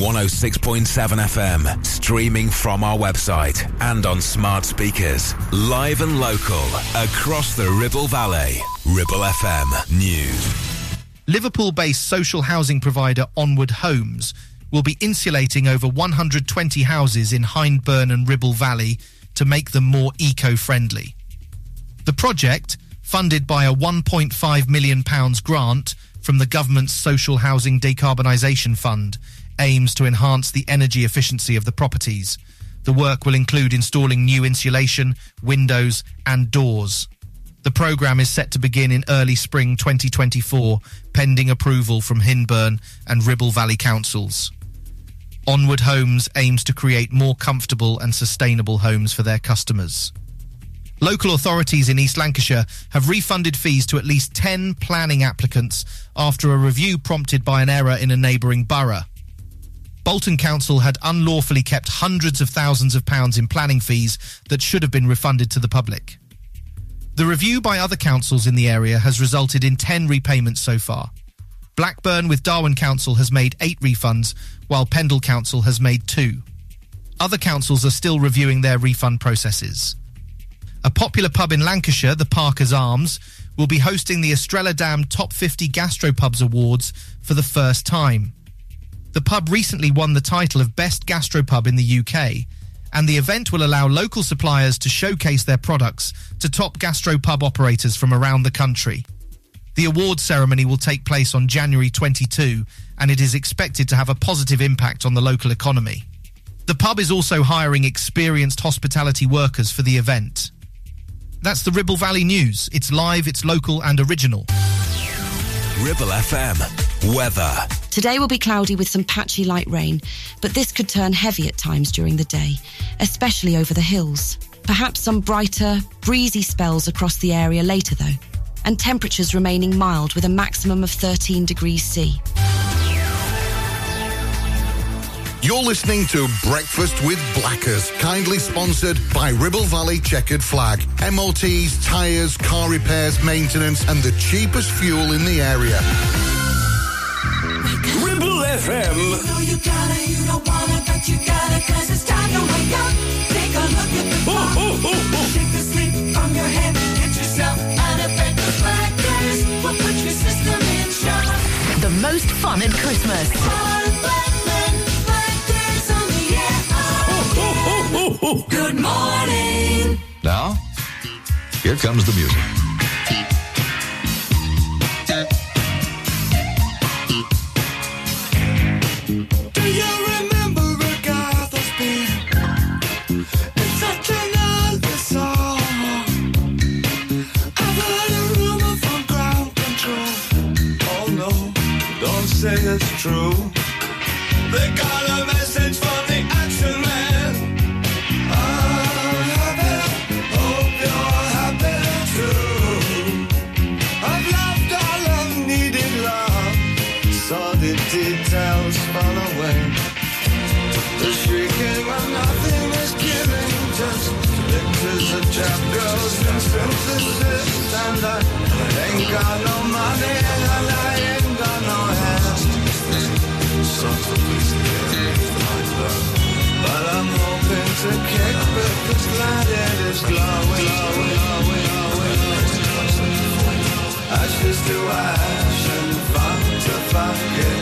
106.7 FM, streaming from our website and on smart speakers. Live and local, across the Ribble Valley. Ribble FM News. Liverpool based social housing provider Onward Homes will be insulating over 120 houses in Hyndburn and Ribble Valley to make them more eco friendly. The project, funded by a £1.5 million grant from the government's Social Housing Decarbonisation Fund, aims to enhance the energy efficiency of the properties. The work will include installing new insulation, windows, and doors. The programme is set to begin in early spring 2024, pending approval from Hyndburn and Ribble Valley councils. Onward Homes aims to create more comfortable and sustainable homes for their customers. Local authorities in East Lancashire have refunded fees to at least 10 planning applicants after a review prompted by an error in a neighbouring borough. Bolton Council had unlawfully kept hundreds of thousands of pounds in planning fees that should have been refunded to the public. The review by other councils in the area has resulted in 10 repayments so far. Blackburn with Darwen Council has made eight refunds, while Pendle Council has made two. Other councils are still reviewing their refund processes. A popular pub in Lancashire, the Parker's Arms, will be hosting the Estrella Damm Top 50 Gastropubs Awards for the first time. The pub recently won the title of Best Gastropub in the UK, and the event will allow local suppliers to showcase their products to top gastropub operators from around the country. The award ceremony will take place on January 22, and it is expected to have a positive impact on the local economy. The pub is also hiring experienced hospitality workers for the event. That's the Ribble Valley News. It's live, it's local, and original. Ribble FM. Weather. Today will be cloudy with some patchy light rain, but this could turn heavy at times during the day, especially over the hills. Perhaps some brighter, breezy spells across the area later, though, and temperatures remaining mild with a maximum of 13 degrees C. You're listening to Breakfast with Blackers, kindly sponsored by Ribble Valley Checkered Flag. MOTs, tyres, car repairs, maintenance, and the cheapest fuel in the area. Ribble FM. You know you gotta, you don't wanna, but you gotta, cause it's time to wake up. Take a look at the clock. Shake the sleep from your head. Get yourself out of bed. Blackers will put your system in shock. The most fun at Christmas. Good morning. Now, here comes the music. Do you remember Ricardo's being? It's such another song? I heard a guy is glowing. Ashes to ash and funk to funk it.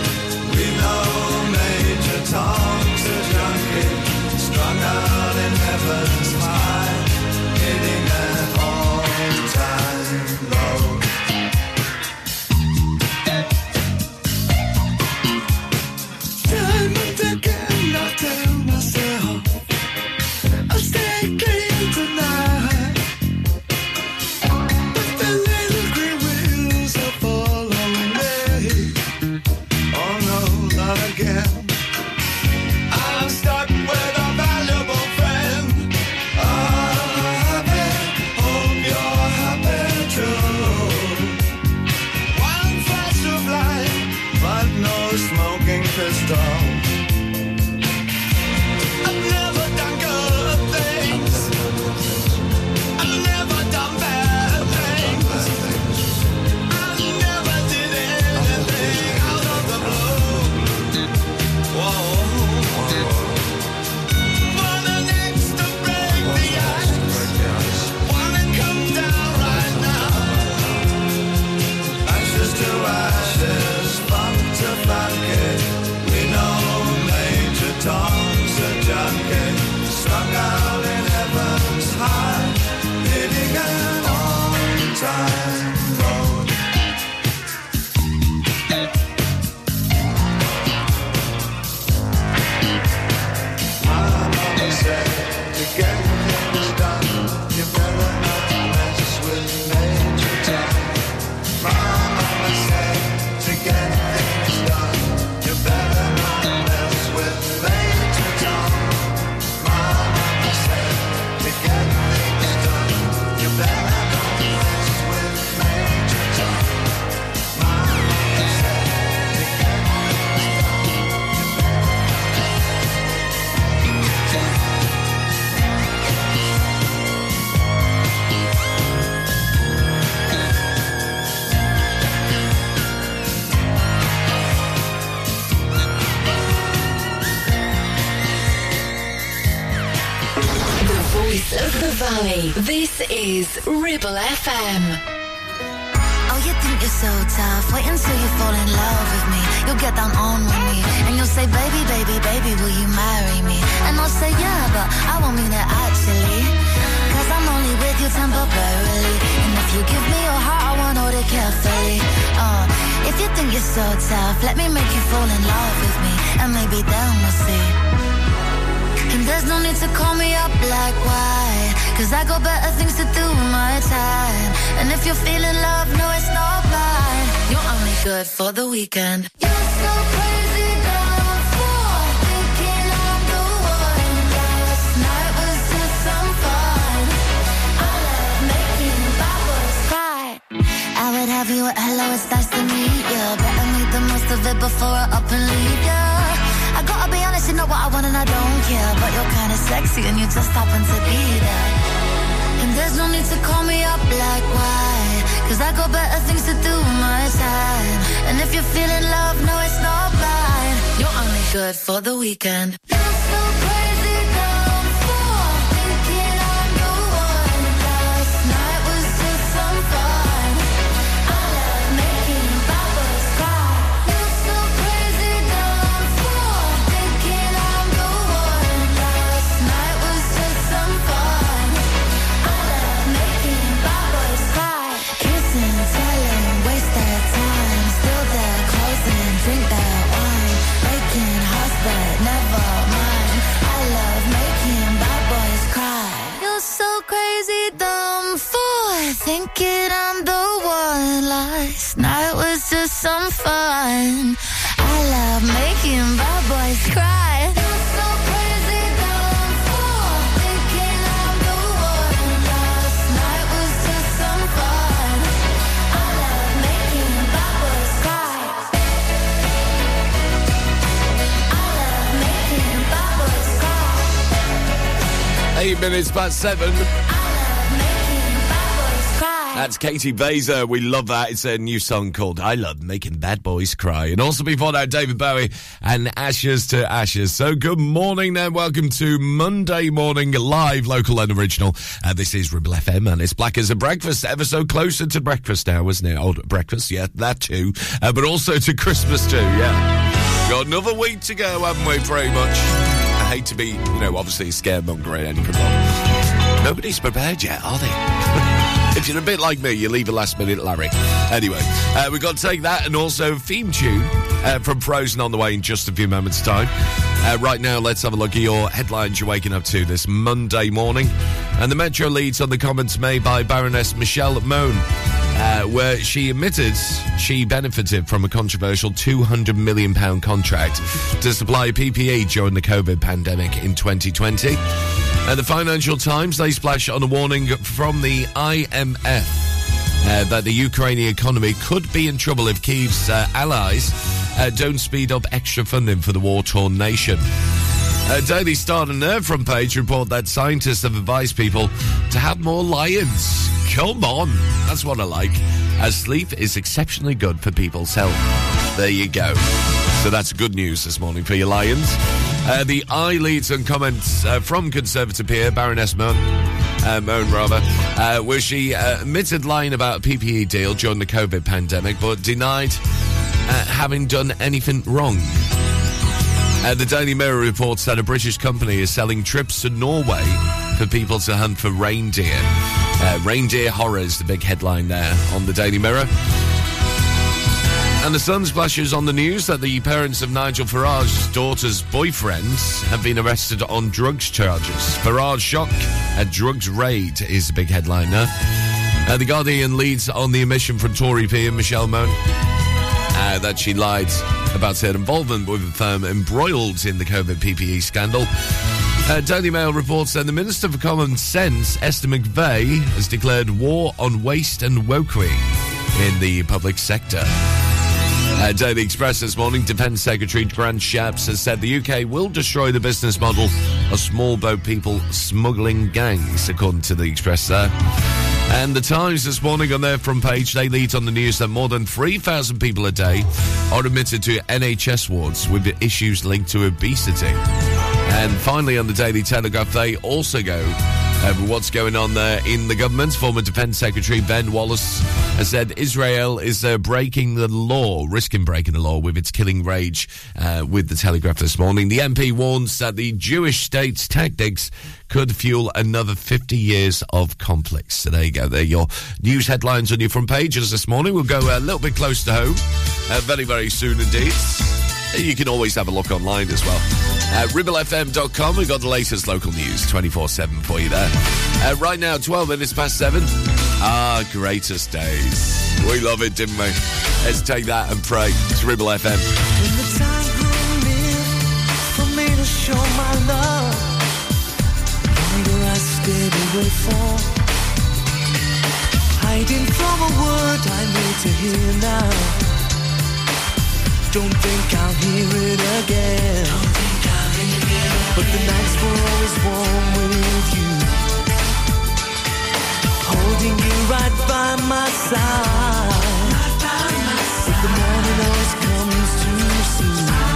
Like why? Cause I got better things to do with my time. And if you're feeling love, no it's not blind You're only good for the weekend. You're so crazy down for Thinking I'm the one. Last night was just some fun. I love making boys cry I would have you at hello, it's nice to meet ya. Better make the most of it before I up and leave ya you know what I want and I don't care But you're kinda sexy and you just happen to be there. And there's no need to call me up like why? Cause I got better things to do my time. And if you're feeling love, no it's not blind You're only good for the weekend Eight minutes past seven. That's Katie Baser. We love that. It's a new song called I Love Making Bad Boys Cry. And also before that, David Bowie and Ashes to Ashes. So good morning and welcome to Monday morning live, local and original. Uh, this is Ribble FM and it's black as a breakfast, ever so closer to breakfast now, isn't it? Old breakfast, yeah, that too. Uh, but also to Christmas too, yeah. Got another week to go, haven't we, pretty much? Hate to be, you know, obviously scaremonger at any point. Nobody's prepared yet, are they? if you're a bit like me, you leave a last minute Larry. Anyway, uh, we've got to take that and also theme tune uh, from Frozen on the way in just a few moments' time. Uh, right now, let's have a look at your headlines you're waking up to this Monday morning. And the Metro leads on the comments made by Baroness Michelle Mone. Uh, where she admitted she benefited from a controversial £200 million contract to supply PPE during the COVID pandemic in 2020. And the Financial Times, they splash on a warning from the IMF uh, that the Ukrainian economy could be in trouble if Kiev's uh, allies uh, don't speed up extra funding for the war torn nation. Uh, Daily Star and their front page report that scientists have advised people to have more lions. Come on, that's what I like. As sleep is exceptionally good for people's health. There you go. So that's good news this morning for your lions. Uh, the i leads and comments uh, from Conservative peer Baroness Mone, uh, Mone rather, uh, where she uh, admitted lying about a PPE deal during the COVID pandemic, but denied uh, having done anything wrong. Uh, the Daily Mirror reports that a British company is selling trips to Norway for people to hunt for reindeer. Uh, reindeer horror is the big headline there on the Daily Mirror. And the Sun splashes on the news that the parents of Nigel Farage's daughter's boyfriends have been arrested on drugs charges. Farage shock, a drugs raid is the big headline now. Uh, the Guardian leads on the admission from Tory peer Michelle Mone uh, that she lied about her involvement with the firm embroiled in the COVID PPE scandal. Uh, Daily Mail reports that the Minister for Common Sense, Esther McVey, has declared war on waste and wokery in the public sector. Uh, Daily Express this morning, Defence Secretary Grant Shapps has said the UK will destroy the business model of small boat people smuggling gangs, according to the Express there. And the Times this morning on their front page, they lead on the news that more than 3,000 people a day are admitted to NHS wards with issues linked to obesity. And finally, on the Daily Telegraph, they also go over what's going on there in the government? Former Defence Secretary Ben Wallace has said Israel is uh, breaking the law, risking breaking the law with its killing rage uh, with the Telegraph this morning. The MP warns that the Jewish state's tactics could fuel another 50 years of conflicts. So there you go. There your news headlines on your front pages this morning. We'll go a little bit close to home uh, very, very soon indeed. You can always have a look online as well. At ribblefm.com, we've got the latest local news 24 7 for you there. Uh, right now, 12 minutes past 7. Our greatest days. We love it, didn't we? Let's take that and pray. It's Ribble FM. Hiding from a word I need to hear now. Don't think I'll hear it again. But the nights were always warm with you. Holding you right by my side. But the morning always comes too soon.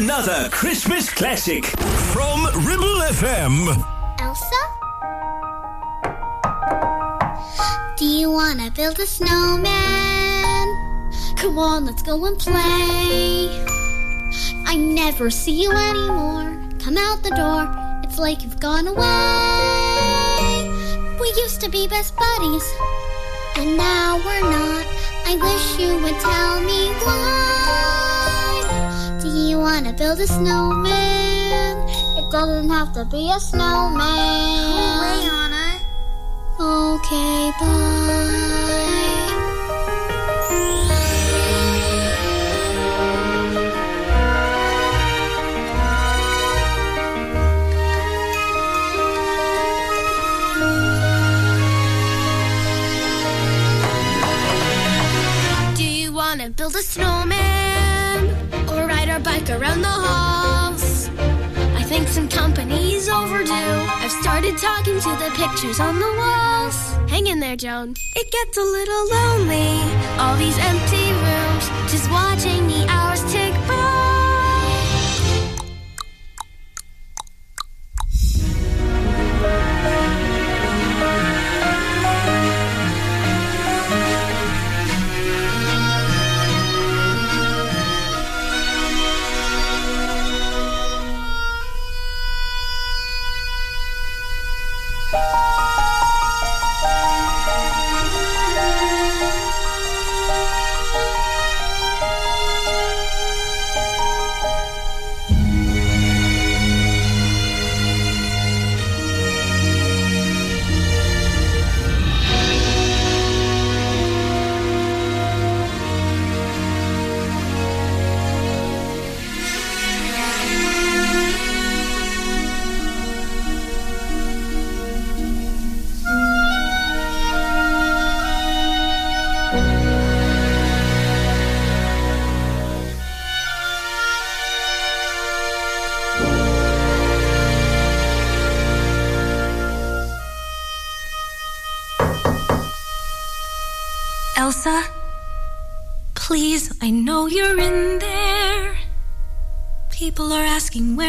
Another Christmas classic from Ribble FM. Elsa? Do you wanna build a snowman? Come on, let's go and play. I never see you anymore. Come out the door, it's like you've gone away. We used to be best buddies, and now we're not. I wish you would tell me why. Wanna build a snowman? It doesn't have to be a snowman. Anna. Okay, bye. Around the halls? I think some company's overdue. I've started talking to the pictures on the walls. Hang in there, Joan. It gets a little lonely. All these empty rooms, just watching the hours tick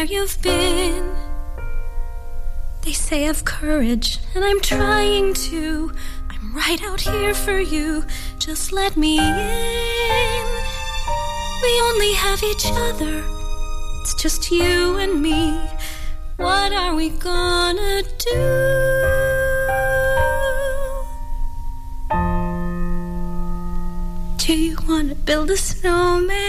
where you've been. They say have courage, and I'm trying to. I'm right out here for you. Just let me in. We only have each other. It's just you and me. What are we gonna do? Do you want to build a snowman?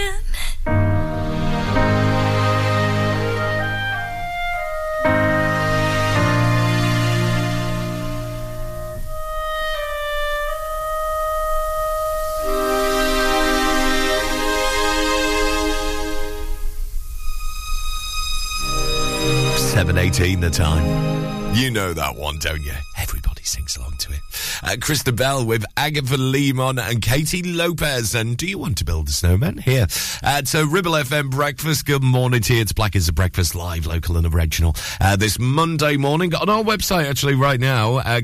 Seven eighteen the time. You know that one, don't you? Everybody sings along to it. Uh, Kristen Bell with Agatha Lee Monn and Katie Lopez. And do you want to build a snowman? Here at uh, Ribble FM Breakfast. Good morning to you. It's Black as a Breakfast live, local and original. Uh, this Monday morning on our website, actually, right now, uh,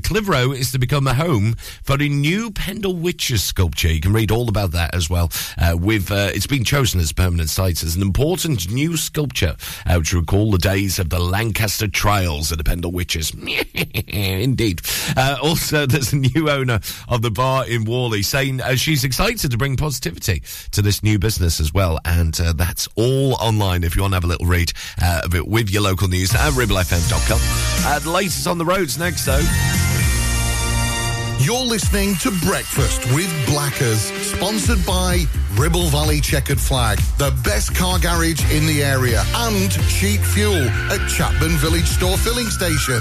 is to become a home for a new Pendle Witches sculpture. You can read all about that as well. Uh, with uh, it's been chosen as permanent site as an important new sculpture, uh, which recall the days of the Lancaster trials of the Pendle Witches. Indeed. Uh, also, there's a new owner of the bar in Whalley saying uh, she's excited to bring positivity to this new business as well. And uh, that's all online if you want to have a little read uh, of it with your local news at ribblefm.com. Uh, the latest on the roads next, though. You're listening to Breakfast with Blackers, sponsored by Ribble Valley Checkered Flag, the best car garage in the area, and cheap fuel at Chapman Village Store Filling Station.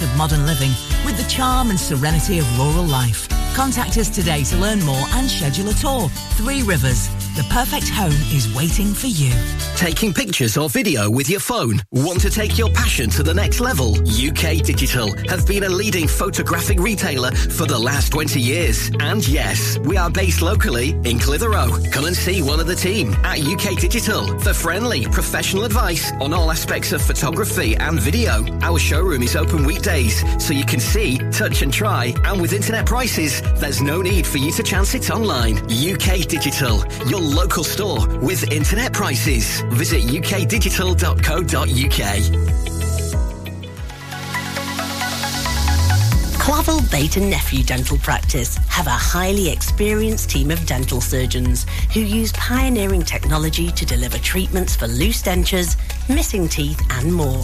of modern living with the charm and serenity of rural life. Contact us today to learn more and schedule a tour. Three Rivers, the perfect home is waiting for you. Taking pictures or video with your phone? Want to take your passion to the next level? UK Digital have been a leading photographic retailer for the last 20 years. And yes, we are based locally in Clitheroe. Come and see one of the team at UK Digital for friendly, professional advice on all aspects of photography and video. Our showroom is open weekdays, so you can see, touch and try. And with internet prices, there's no need for you to chance it online. UK Digital, your local store with internet prices. Visit ukdigital.co.uk. Clavel Bait and Nephew Dental Practice have a highly experienced team of dental surgeons who use pioneering technology to deliver treatments for loose dentures, missing teeth, and more.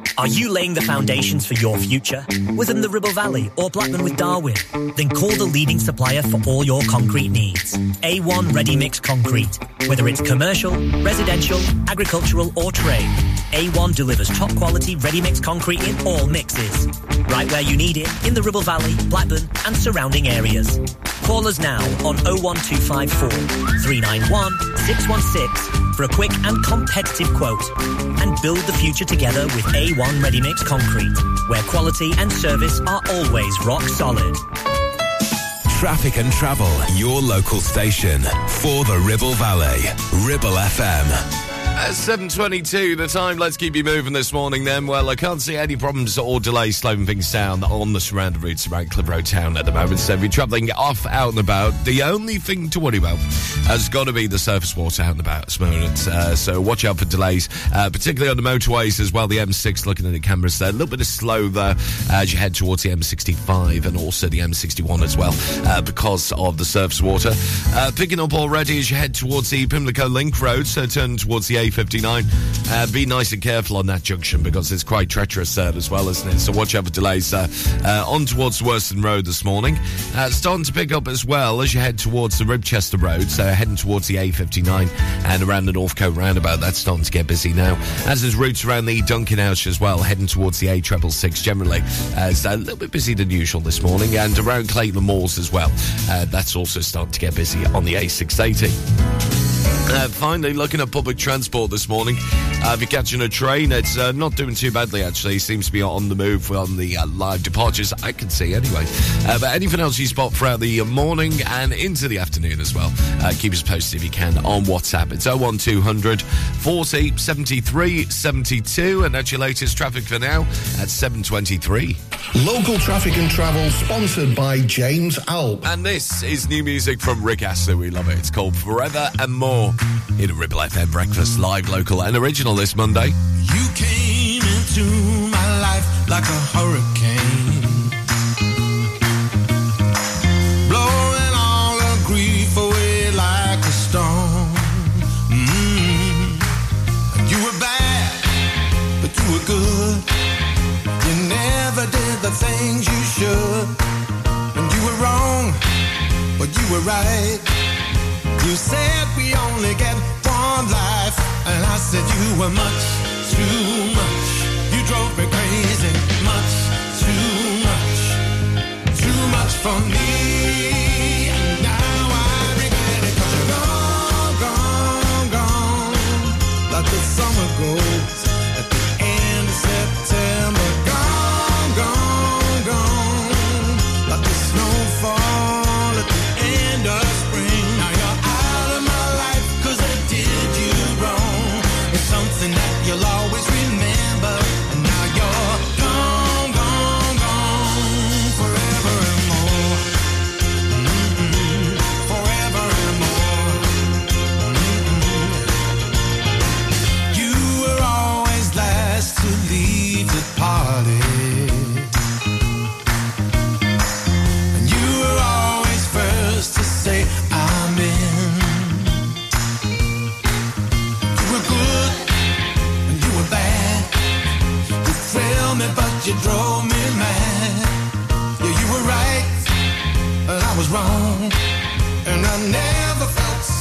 Are you laying the foundations for your future? Within the Ribble Valley or Blackburn with Darwen? Then call the leading supplier for all your concrete needs. A1 Ready Mix Concrete. Whether it's commercial, residential, agricultural or trade, A1 delivers top quality ready mix concrete in all mixes. Right where you need it, in the Ribble Valley, Blackburn and surrounding areas. Call us now on 01254 391 616 for a quick and competitive quote. And build the future together with A1 Ready Mix Concrete, where quality and service are always rock solid. Traffic and travel, your local station for the Ribble Valley. Ribble FM. At 7.22, the time, let's keep you moving this morning then. Well, I can't see any problems or delays slowing things down on the surrounding routes around Road Town at the moment. So if you're travelling off, out and about, the only thing to worry about has got to be the surface water out and about at this moment. Uh, so watch out for delays, uh, particularly on the motorways as well. The M6, looking at the cameras there, a little bit of slow there as you head towards the M65 and also the M61 as well uh, because of the surface water. Uh, picking up already as you head towards the Pimlico Link Road, so turn towards the A59. Uh, be nice and careful on that junction because it's quite treacherous there as well, isn't it? So watch out for delays uh, uh, on towards Worston Road this morning. Uh, starting to pick up as well as you head towards the Ribchester Road, so heading towards the A59 and around the Northcote roundabout. That's starting to get busy now. As is routes around the Duncan House as well, heading towards the A666 generally. Uh, it's a little bit busy than usual this morning and around Clayton Moors as well. Uh, that's also starting to get busy on the A680. Uh, finally, looking at public transport this morning. Uh, if you're catching a train, it's uh, not doing too badly, actually. Seems to be on the move on the uh, live departures, I can see anyway. Uh, but anything else you spot throughout the morning and into the afternoon as well, uh, keep us posted if you can on WhatsApp. It's 01200 40 73 72, and that's your latest traffic for now at 723. Local traffic and travel sponsored by James Alp. And this is new music from Rick Astley. We love it. It's called Forever and More in a Ribble FM breakfast, live, local, and original this Monday. You came into my life like a hurricane. Blowing all the grief away like a storm. Mm. And you were bad, but you were good. You never did the things you should. And you were wrong, but you were right. You said we only get one life, and I said you were much too much. You drove me crazy, much too much, too much for me. And now I regret it you're gone, gone, gone, like the summer goes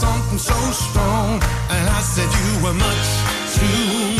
something so strong. And I said you were much too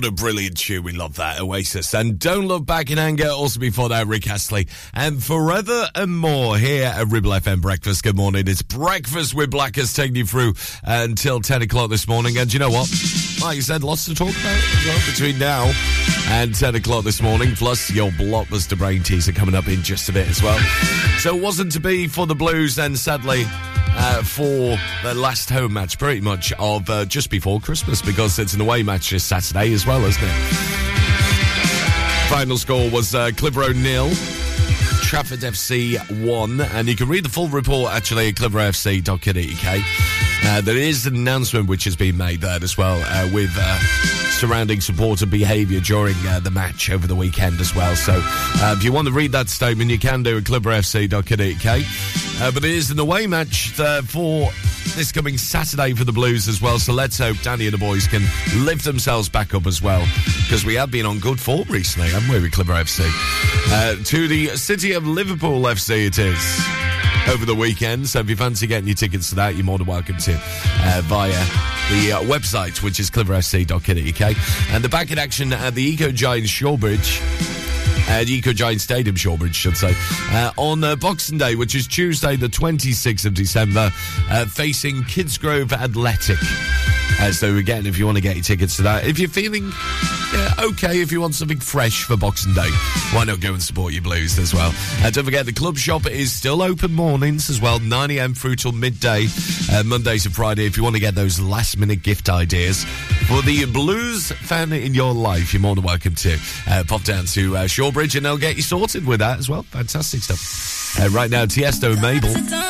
What a brilliant tune. We love that. Oasis. And Don't Look Back in Anger. Also before that, Rick Astley. And Forever and More here at Ribble FM Breakfast. Good morning. It's Breakfast with Blackers taking you through until 10 o'clock this morning. And you know what? Like you said, lots to talk about as well between now and 10 o'clock this morning. Plus, your blockbuster brain teaser coming up in just a bit as well. So it wasn't to be for the Blues, and sadly, uh, for the last home match, pretty much of uh, just before Christmas, because it's an away match this Saturday as well, isn't it? Final score was uh, Clitheroe nil. Trafford FC 1, and you can read the full report actually at clitheroefc.co.uk. Uh, there is an announcement which has been made there as well uh, with uh, surrounding supporter behaviour during uh, the match over the weekend as well. So uh, if you want to read that statement, you can do at clitheroefc.co.uk. Uh, but it is an away match uh, for this coming Saturday for the Blues as well. So let's hope Danny and the boys can lift themselves back up as well because we have been on good form recently, haven't we, with Clitheroe FC? Uh, to the City of Liverpool FC it is over the weekend. So if you fancy getting your tickets to that, you're more than welcome to uh, via the uh, website, which is clitheroefc.co.uk. And the back in action at the Eco Giant Shawbridge Eco Giant Stadium, Shawbridge, should say, uh, on uh, Boxing Day, which is Tuesday, the 26th of December, uh, facing Kidsgrove Athletic. Uh, so again, if you want to get your tickets to that, if you're feeling yeah, okay, if you want something fresh for Boxing Day, why not go and support your Blues as well? Uh, don't forget, the club shop is still open mornings as well, 9am through till midday, uh, Monday to Friday. If you want to get those last minute gift ideas for the Blues fan in your life, you're more than welcome to uh, pop down to uh, Shawbridge and they'll get you sorted with that as well. Fantastic stuff. Uh, right now, Tiesto and Mabel.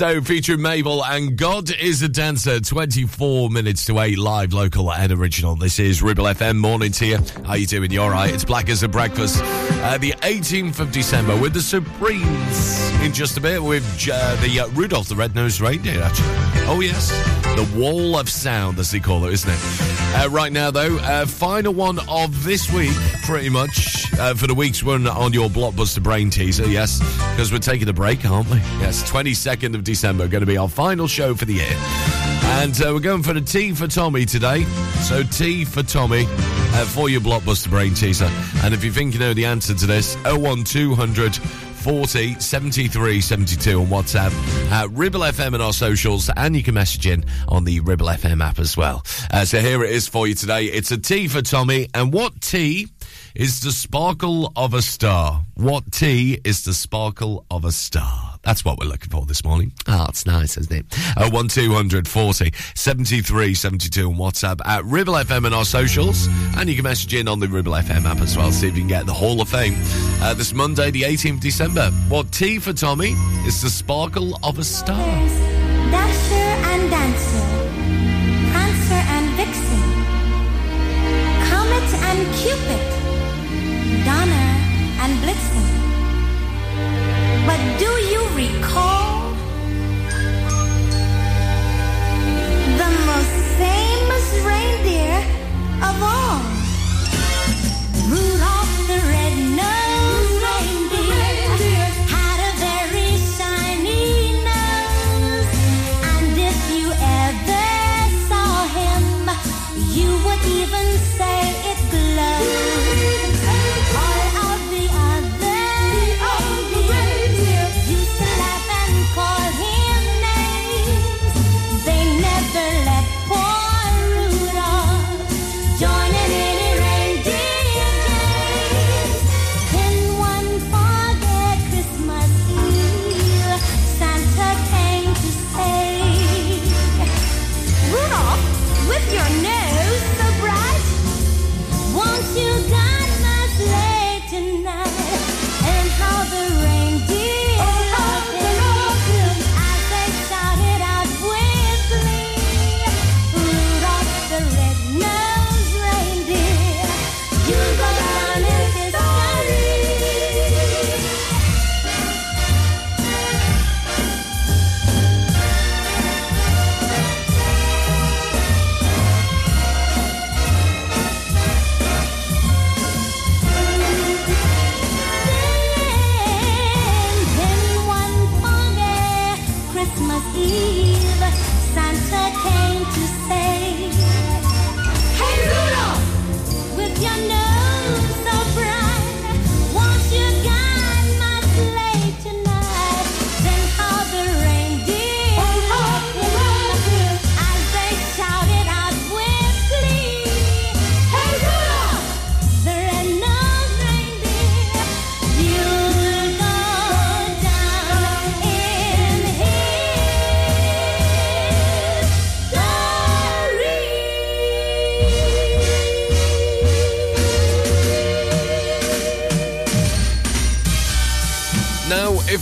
Tiesto featuring Mabel and God is a Dancer, 24 minutes to 8, live, local and original. This is Ribble FM, morning to you. How you doing? You alright? It's Black as a Breakfast. Uh, the 18th of December with the Supremes in just a bit with uh, the uh, Rudolph the Red-Nosed Reindeer, actually. Oh, yes. The wall of sound, as they call it, isn't it? Uh, right now, though, uh, final one of this week, pretty much, uh, for the week's run on your Blockbuster Brain teaser, yes, because we're taking a break, aren't we? Yes, 22nd of December, going to be our final show for the year. And uh, we're going for the T for Tommy today. So, T for Tommy uh, for your Blockbuster Brain teaser. And if you think you know the answer to this, 01200 40 73 72 on WhatsApp, uh, Ribble FM and our socials, and you can message in on the Ribble FM app as well. Uh, so here it is for you today. It's a T for Tommy, and what T is the sparkle of a star? What T is the sparkle of a star? That's what we're looking for this morning. Ah, it's nice, isn't it? Oh, 1200 40 73 72 on WhatsApp at Ribble FM and our socials. And you can message in on the Ribble FM app as well, see if you can get the Hall of Fame uh, this Monday, the 18th of December. What T for Tommy is the sparkle of a star? Dasher and Dancer, But do you recall the most famous reindeer of all? Rudolph the red-nosed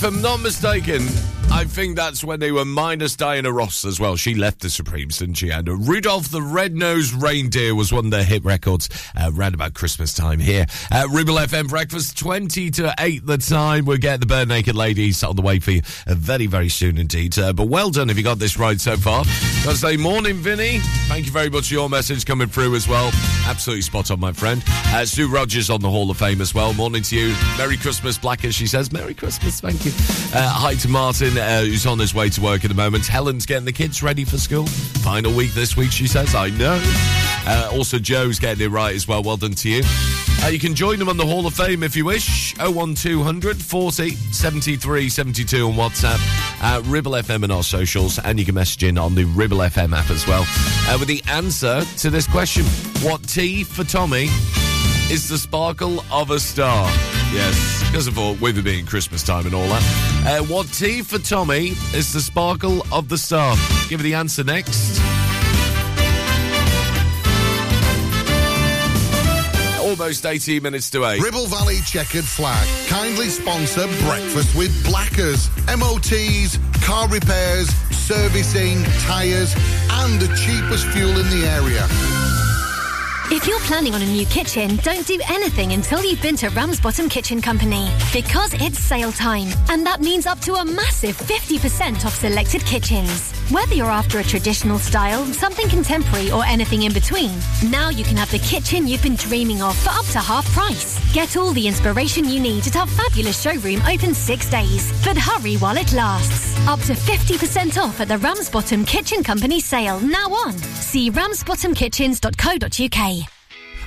I'm not mistaken, I think that's when they were minus Diana Ross as well. She left the Supremes, didn't she? And Rudolph the Red-Nosed Reindeer was one of their hit records uh, around about Christmas time here. At Ribble FM Breakfast, 20 to 8 the time. We'll get the Barenaked Ladies on the way for you uh, very, very soon indeed. Uh, but well done if you got this right so far. Say, morning, Vinny. Thank you very much for your message coming through as well. Absolutely spot on, my friend. Uh, Sue Rogers on the Hall of Fame as well. Morning to you. Merry Christmas, Blackers, she says. Merry Christmas, thank you. Uh, hi to Martin, uh, who's on his way to work at the moment. Helen's getting the kids ready for school. Final week this week, she says. I know. Uh, also, Joe's getting it right as well. Well done to you. Uh, you can join them on the Hall of Fame if you wish. 01200 40 73 72 on WhatsApp. Uh, Ribble FM and our socials. And you can message in on the Ribble FM app as well. Uh, with the answer to this question What T for Tommy is the sparkle of a star? Yes, because of all, with it being Christmas time and all that. Uh, what T for Tommy is the sparkle of the star? Give me the answer next. Almost 18 minutes to 8. Ribble Valley Checkered Flag kindly sponsor Breakfast with Blackers. MOTs, car repairs, servicing, tyres, and the cheapest fuel in the area. If you're planning on a new kitchen, don't do anything until you've been to Ramsbottom Kitchen Company. Because it's sale time, and that means up to a massive 50% off selected kitchens. Whether you're after a traditional style, something contemporary, or anything in between, now you can have the kitchen you've been dreaming of for up to half price. Get all the inspiration you need at our fabulous showroom open six days. But hurry while it lasts. Up to 50% off at the Ramsbottom Kitchen Company sale now on. See ramsbottomkitchens.co.uk.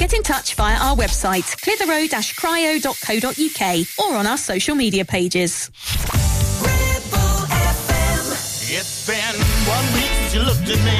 Get in touch via our website, clitheroe-cryo.co.uk or on our social media pages. It's been one week since you looked at me.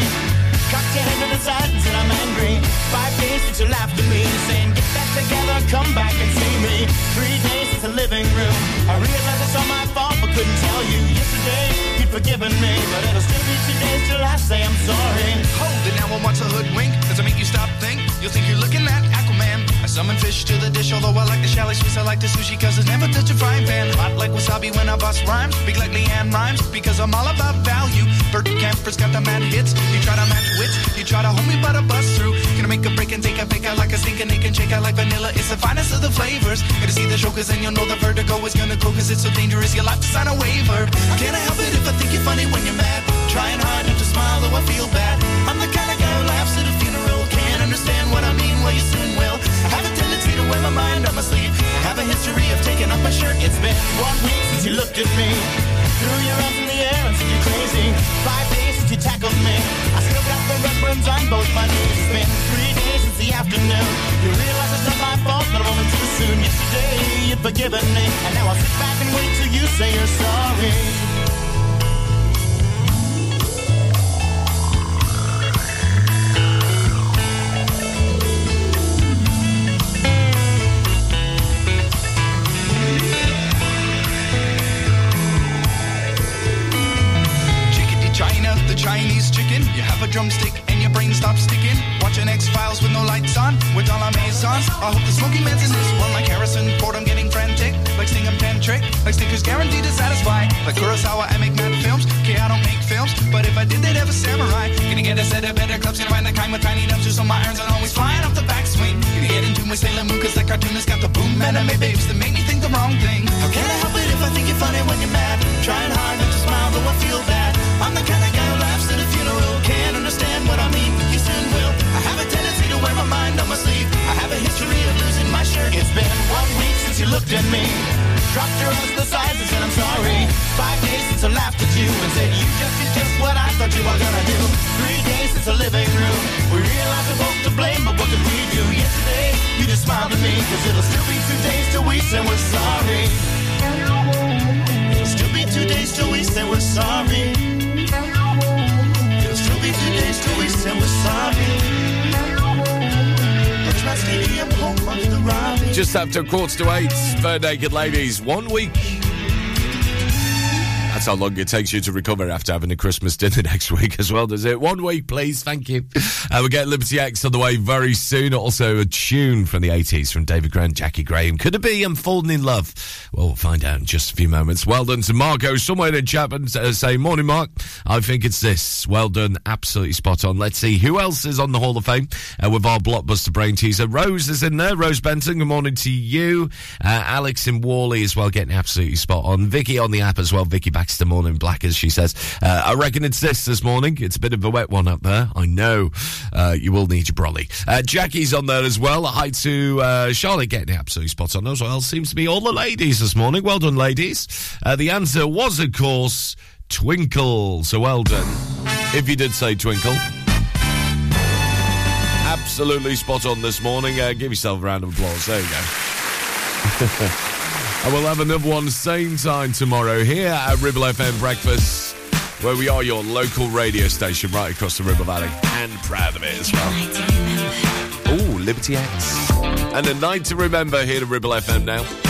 Cocked your head to the side and said I'm angry. Five days since you laughed at me, saying get that together, come back and see me. Three days since the living room. I realized it's all my fault, but couldn't tell you. Yesterday you'd forgiven me, but it'll still be two days till I say I'm sorry. Hold it now and watch a hoodwink. Does it make you stop think? You'll think you're looking at Aquaman. I summon fish to the dish, although I like the chalet Swiss, I like the sushi, cause it's never touch a frying pan. Hot like wasabi when I bust rhymes. Big like LeAnn Rimes, because I'm all about value. Bert Kaempfert's got the mad hits. You try to match wits, you try to hold me, but I bust through. Gonna make a break and take a fake out like a stinking and shake out like vanilla. It's the finest of the flavors. Gonna see the show, cause then you'll know the vertigo is gonna go, cause it's so dangerous. You'll have to sign a waiver. Can't I help it if I think you're funny when you're mad? Trying hard not to smile, though I feel bad. I'm the kind what you soon will. I have a tendency to wear my mind on my sleeve. I have a history of taking off my shirt. It's been one week since you looked at me. Threw your arms in the air and said you're crazy. Five days since you tackled me. I still got the red burns on both my knees. It's been three days since the afternoon. You realize it's not my fault, but a moment too soon. Yesterday you'd forgiven me. And now I'll sit back and wait till you say you're sorry. Chinese chicken. You have a drumstick and your brain stops sticking. Watching X Files with no lights on, with all our maisons. I hope the smoky man's in this one, like Harrison Ford. I'm getting frantic, like Sting, I'm tantric, like Snickers guaranteed to satisfy. Like Kurosawa, I make mad films. Okay, I don't make films, but if I did, they'd have a samurai. Gonna get a set of better clubs, gonna find the kind with tiny nubs, so my irons are always flying off the backswing. Gonna get into my Sailor Moon, cause that cartoonist got the boom anime babes that make me think the wrong thing. How can I help it if I think you're funny when you're mad? Trying hard not to smile, though I feel bad. I'm the kind of guy understand what I mean, you soon will. I have a tendency to wear my mind on my sleeve. I have a history of losing my shirt. It's been one week since you looked at me. Dropped your to the sides and I'm sorry. Five days since I laughed at you and said you just did just what I thought you were gonna do. Three days since the living room. We realized we're both to blame, but what did we do yesterday? You just smiled at me, cause it'll still be two days till we say we're sorry. It'll still be two days till we say we're sorry. Just after quarter to eight, Barenaked Ladies, one week. That's how long it takes you to recover after having a Christmas dinner next week as well, does it? One week, please. Thank you. Uh, we get Liberty X on the way very soon. Also, a tune from the 80s from David Grant, Jaki Graham. Could it be I'm falling in love? Well, we'll find out in just a few moments. Well done to Marco, somewhere in Chapman, uh, say, Morning, Mark. I think it's this. Well done. Absolutely spot on. Let's see who else is on the Hall of Fame uh, with our blockbuster brain teaser. Rose is in there. Rose Benton, good morning to you. Uh, Alex in Whalley as well, getting absolutely spot on. Vicky on the app as well. Vicky back Baxter morning blackers, she says. Uh, I reckon it's this this morning. It's a bit of a wet one up there. I know. Uh, you will need your brolly. Uh, Jackie's on there as well. Hi to uh, Charlotte getting absolutely spot on as well. Seems to be all the ladies this morning. Well done, ladies. Uh, the answer was, of course, Twinkle. So well done. If you did say Twinkle. Absolutely spot on this morning. Uh, give yourself a round of applause. There you go. and we'll have another one same time tomorrow here at Ribble FM Breakfast, where we are your local radio station right across the Ribble Valley. And proud of it as well. Oh, Liberty X. And a night to remember here at Ribble FM now.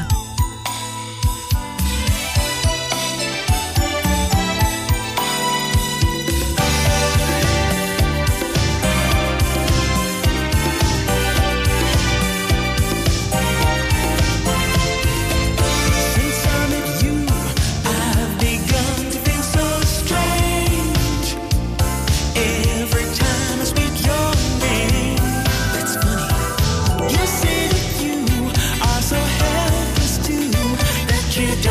you don't.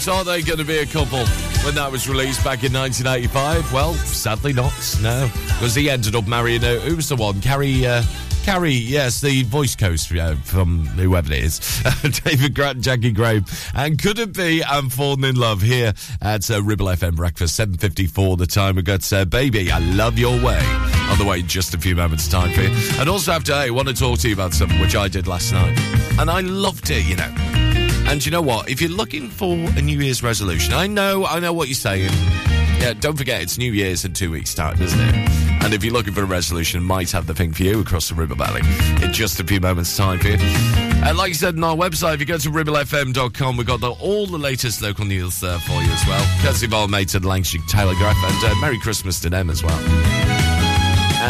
Thought, are they going to be a couple when that was released back in 1985? Well, sadly not, no. Because he ended up marrying, uh, who was the one? Carrie, uh, Carrie, yes, the voice coach uh, from whoever it is, David Grant, Jaki Graham. And could it be I'm falling in love here at uh, Ribble FM Breakfast, 7.54 the time. We've got uh, Baby, I Love Your Way on the way just a few moments' time for you. And also after, want to talk to you about something which I did last night. And I loved it, you know. And you know what? If you're looking for a New Year's resolution, I know, I know what you're saying. Yeah, don't forget it's New Year's in two weeks' time, isn't it? And if you're looking for a resolution, might have the thing for you across the River Valley in just a few moments' time for. And like I said on our website, if you go to ribblefm.com, we've got the, all the latest local news there for you as well. Courtesy of our mate at the Telegraph, and uh, Merry Christmas to them as well.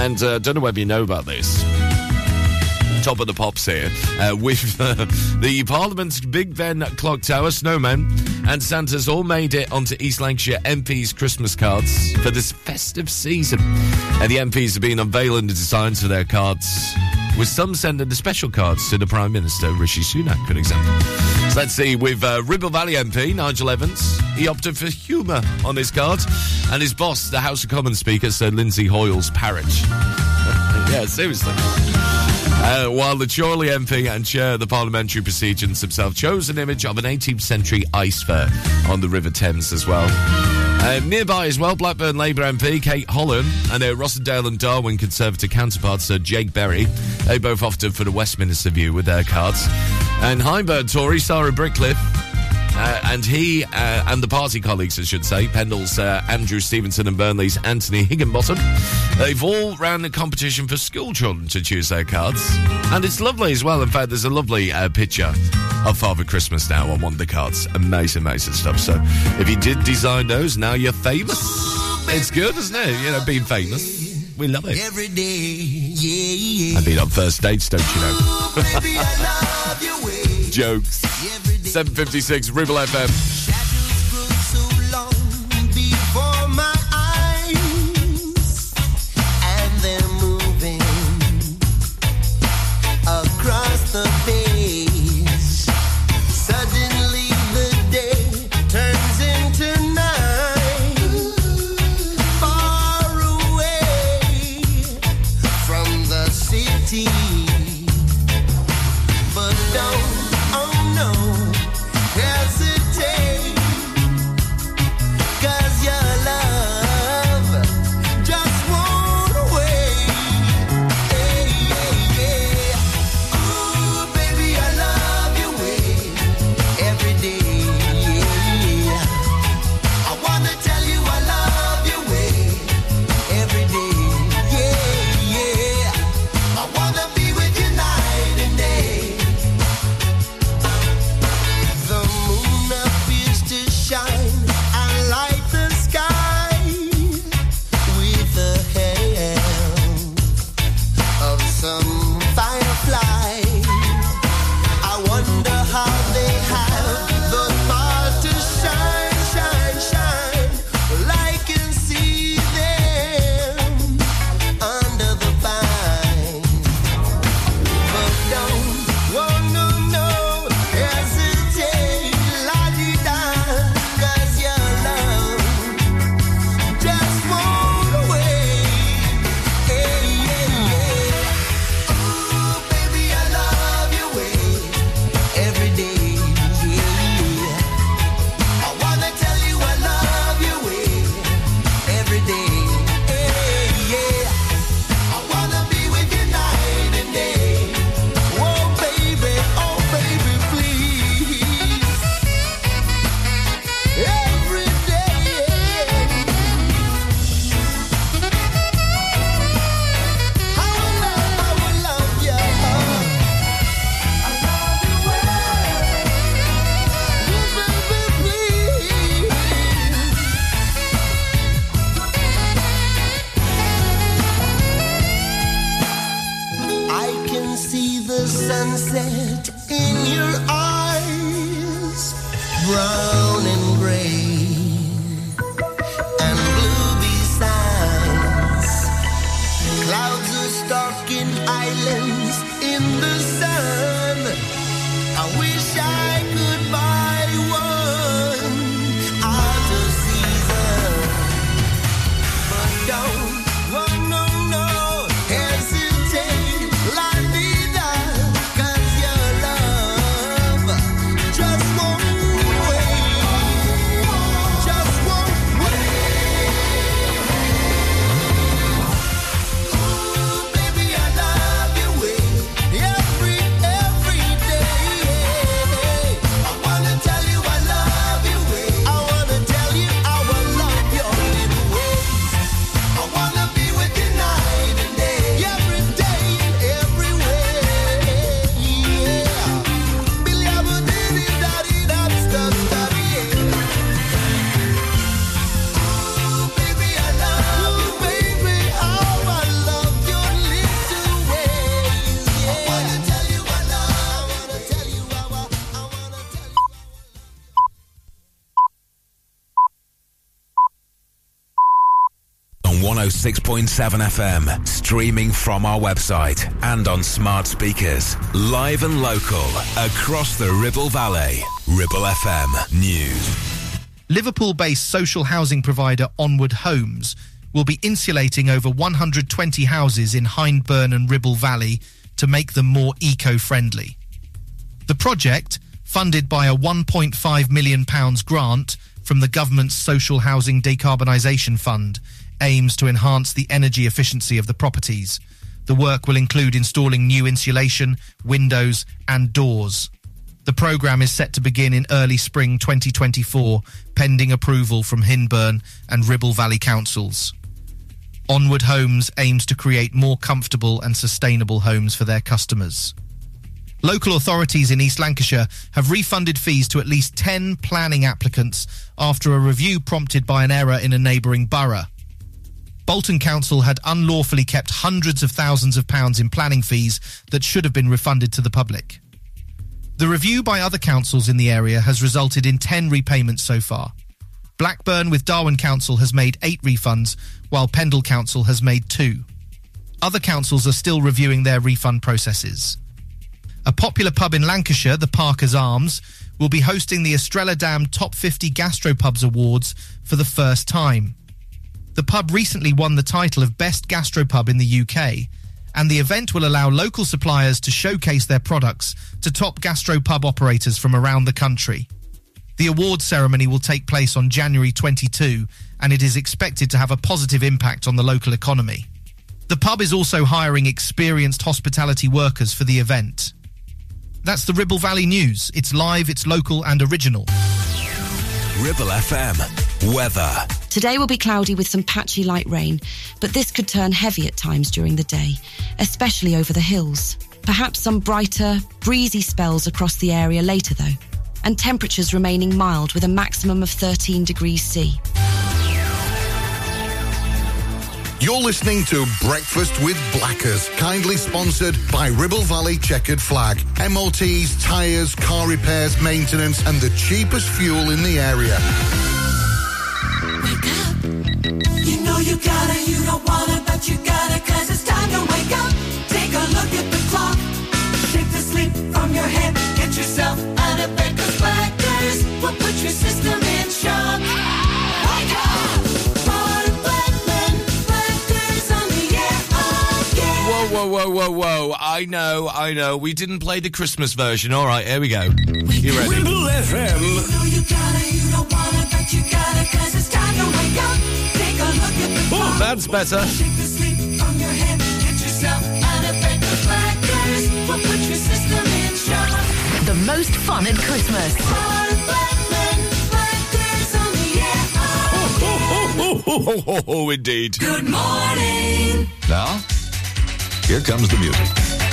And uh, don't know whether you know about this top of the pops here uh, with uh, the Parliament's Big Ben Clock Tower, Snowman, and Santa's all made it onto East Lancashire MPs' Christmas cards for this festive season. And the MPs have been unveiling the designs for their cards, with some sending the special cards to the Prime Minister, Rishi Sunak, for example. So let's see, with uh, Ribble Valley MP, Nigel Evans, he opted for humour on his card, and his boss, the House of Commons Speaker, Sir Lindsay Hoyle's parrot. yeah, seriously. Uh, while the Chorley MP and chair of the parliamentary proceedings himself chose an image of an 18th century ice fair on the River Thames as well. Uh, nearby as well, Blackburn Labour MP Kate Hollern and their Rossendale and Darwen Conservative counterpart Sir Jake Berry. They both opted for the Westminster view with their cards. And Hyndburn Tory Sara Britcliffe uh, and he uh, and the party colleagues, I should say, Pendle's uh, Andrew Stephenson and Burnley's Antony Higginbotham, they've all ran a competition for school children to choose their cards. And it's lovely as well. In fact, there's a lovely uh, picture of Father Christmas now on one of the cards. Amazing, amazing stuff. So if you did design those, now you're famous. It's good, isn't it? You know, being famous. We love it. Every day, yeah, yeah. I've been on first dates, don't you know? Baby, Jokes. 756 Ribble FM. 106.7 FM, streaming from our website and on smart speakers. Live and local, across the Ribble Valley. Ribble FM News. Liverpool based social housing provider Onward Homes will be insulating over 120 houses in Hyndburn and Ribble Valley to make them more eco friendly. The project, funded by a £1.5 million grant from the government's Social Housing Decarbonisation Fund, aims to enhance the energy efficiency of the properties. The work will include installing new insulation, windows, and doors. The programme is set to begin in early spring 2024, pending approval from Hyndburn and Ribble Valley councils. Onward Homes aims to create more comfortable and sustainable homes for their customers. Local authorities in East Lancashire have refunded fees to at least 10 planning applicants after a review prompted by an error in a neighbouring borough. Bolton Council had unlawfully kept hundreds of thousands of pounds in planning fees that should have been refunded to the public. The review by other councils in the area has resulted in 10 repayments so far. Blackburn with Darwen Council has made eight refunds, while Pendle Council has made two. Other councils are still reviewing their refund processes. A popular pub in Lancashire, the Parker's Arms, will be hosting the Estrella Damm Top 50 Gastropubs Awards for the first time. The pub recently won the title of Best Gastropub in the UK, and the event will allow local suppliers to showcase their products to top gastropub operators from around the country. The award ceremony will take place on January 22, and it is expected to have a positive impact on the local economy. The pub is also hiring experienced hospitality workers for the event. That's the Ribble Valley News. It's live, it's local, and original. Ribble FM. Weather. Today will be cloudy with some patchy light rain, but this could turn heavy at times during the day, especially over the hills. Perhaps some brighter, breezy spells across the area later, though, and temperatures remaining mild with a maximum of 13 degrees C. You're listening to Breakfast with Blackers, kindly sponsored by Ribble Valley Checkered Flag. MOTs, tyres, car repairs, maintenance, and the cheapest fuel in the area. I know, I know. We didn't play the Christmas version. All right, here we go. You ready? Ribble FM. You know you don't wanna, but you gotta, you don't wanna, but you gotta, cause it's time to wake up. Take a look at the Oh, that's better. The sleep from your head. Get yourself out of bed. The Blackers will put your system in shock. The most fun at Christmas. Ron Blackman, Blackers on the air Oh, oh, oh, oh, indeed. Good morning. Now, here comes the music.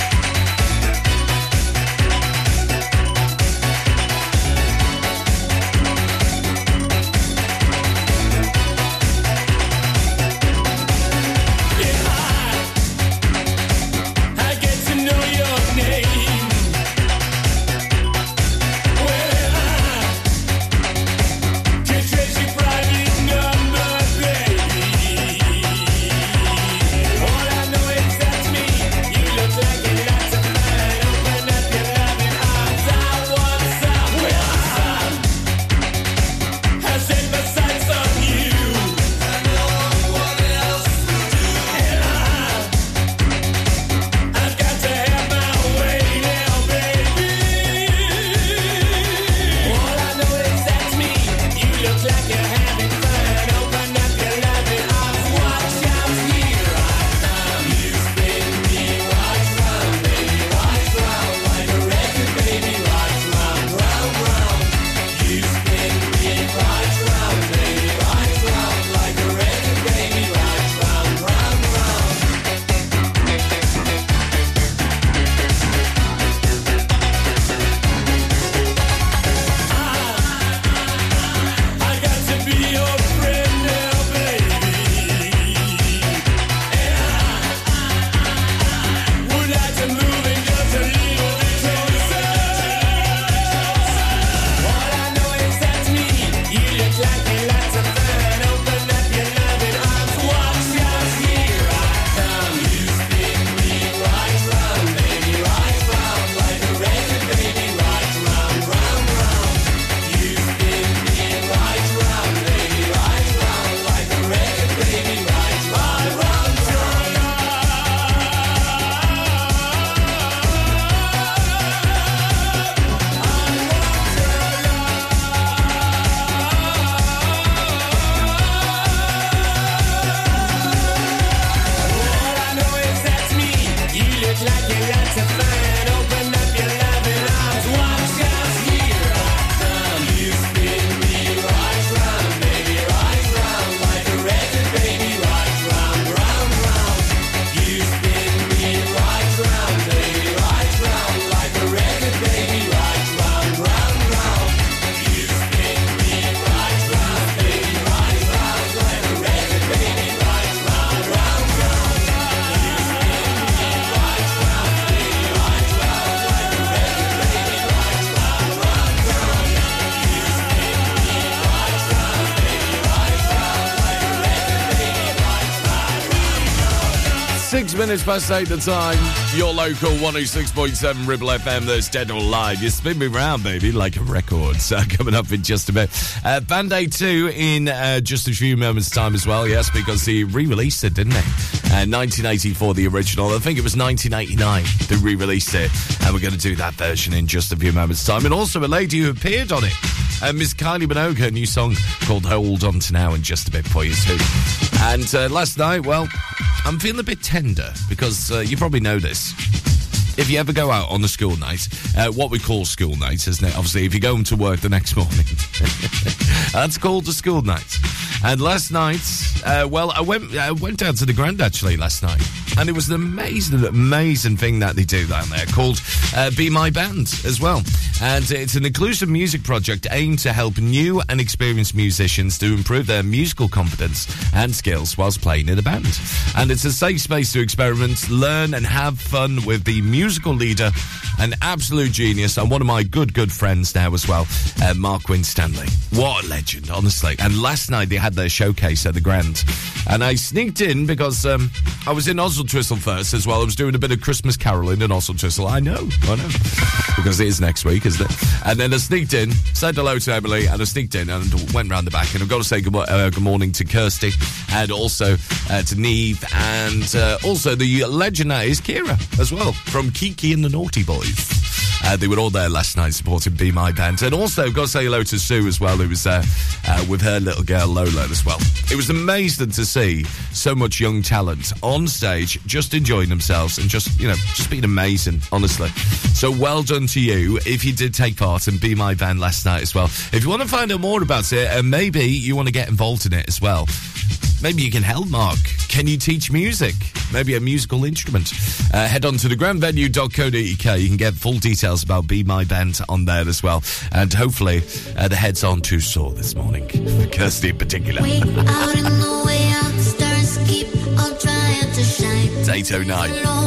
Minutes past eight the time. Your local 106.7 Ribble FM. There's Dead or Alive. You spin me round, baby, like a record. So coming up in just a bit. Uh, Band Aid 2 in uh, just a few moments' time as well. Yes, because he re-released it, didn't they? Uh, 1984, the original. I think it was 1989 they re-released it. And we're going to do that version in just a few moments' time. And also a lady who appeared on it. Uh, Miss Kylie Minogue, her new song called Hold On To Now in just a bit for you too. And uh, last night, well, I'm feeling a bit tender because uh, you probably know this. If you ever go out on a school night, uh, what we call school night, isn't it? Obviously, if you're going to work the next morning, that's called a school night. And last night, uh, well, I went I went down to the Grand actually last night, and it was an amazing, amazing thing that they do down there called uh, Be My Band as well. And it's an inclusive music project aimed to help new and experienced musicians to improve their musical confidence and skills whilst playing in a band. And it's a safe space to experiment, learn, and have fun with the musical leader, an absolute genius, and one of my good, good friends now as well, uh, Mark Winstanley. What a legend, honestly. And last night they had their showcase at the Grand. And I sneaked in because um, I was in Oswaldtwistle first as well. I was doing a bit of Christmas caroling in Oswaldtwistle. I know, I know. because it is next week, isn't it? And then I sneaked in, said hello to Emily, and I sneaked in and went round the back. And I've got to say good, uh, good morning to Kirsty and also uh, to Neve and uh, also the legend that is Kira as well from Kiki and the Naughty Boys. Uh, they were all there last night supporting Be My Band. And also, got to say hello to Sue as well, who was there uh, with her little girl Lola as well. It was amazing to see so much young talent on stage, just enjoying themselves and just, you know, just being amazing, honestly. So well done to you if you did take part in Be My Band last night as well. If you want to find out more about it, and maybe you want to get involved in it as well, Maybe you can help Mark. Can you teach music? Maybe a musical instrument. Uh, head on to thegrandvenue.co.uk. You can get full details about Be My Band on there as well. And hopefully uh, the heads aren't too sore this morning. For Kirsty in particular. Out in the way out, the stars keep on trying to shine. It's 809.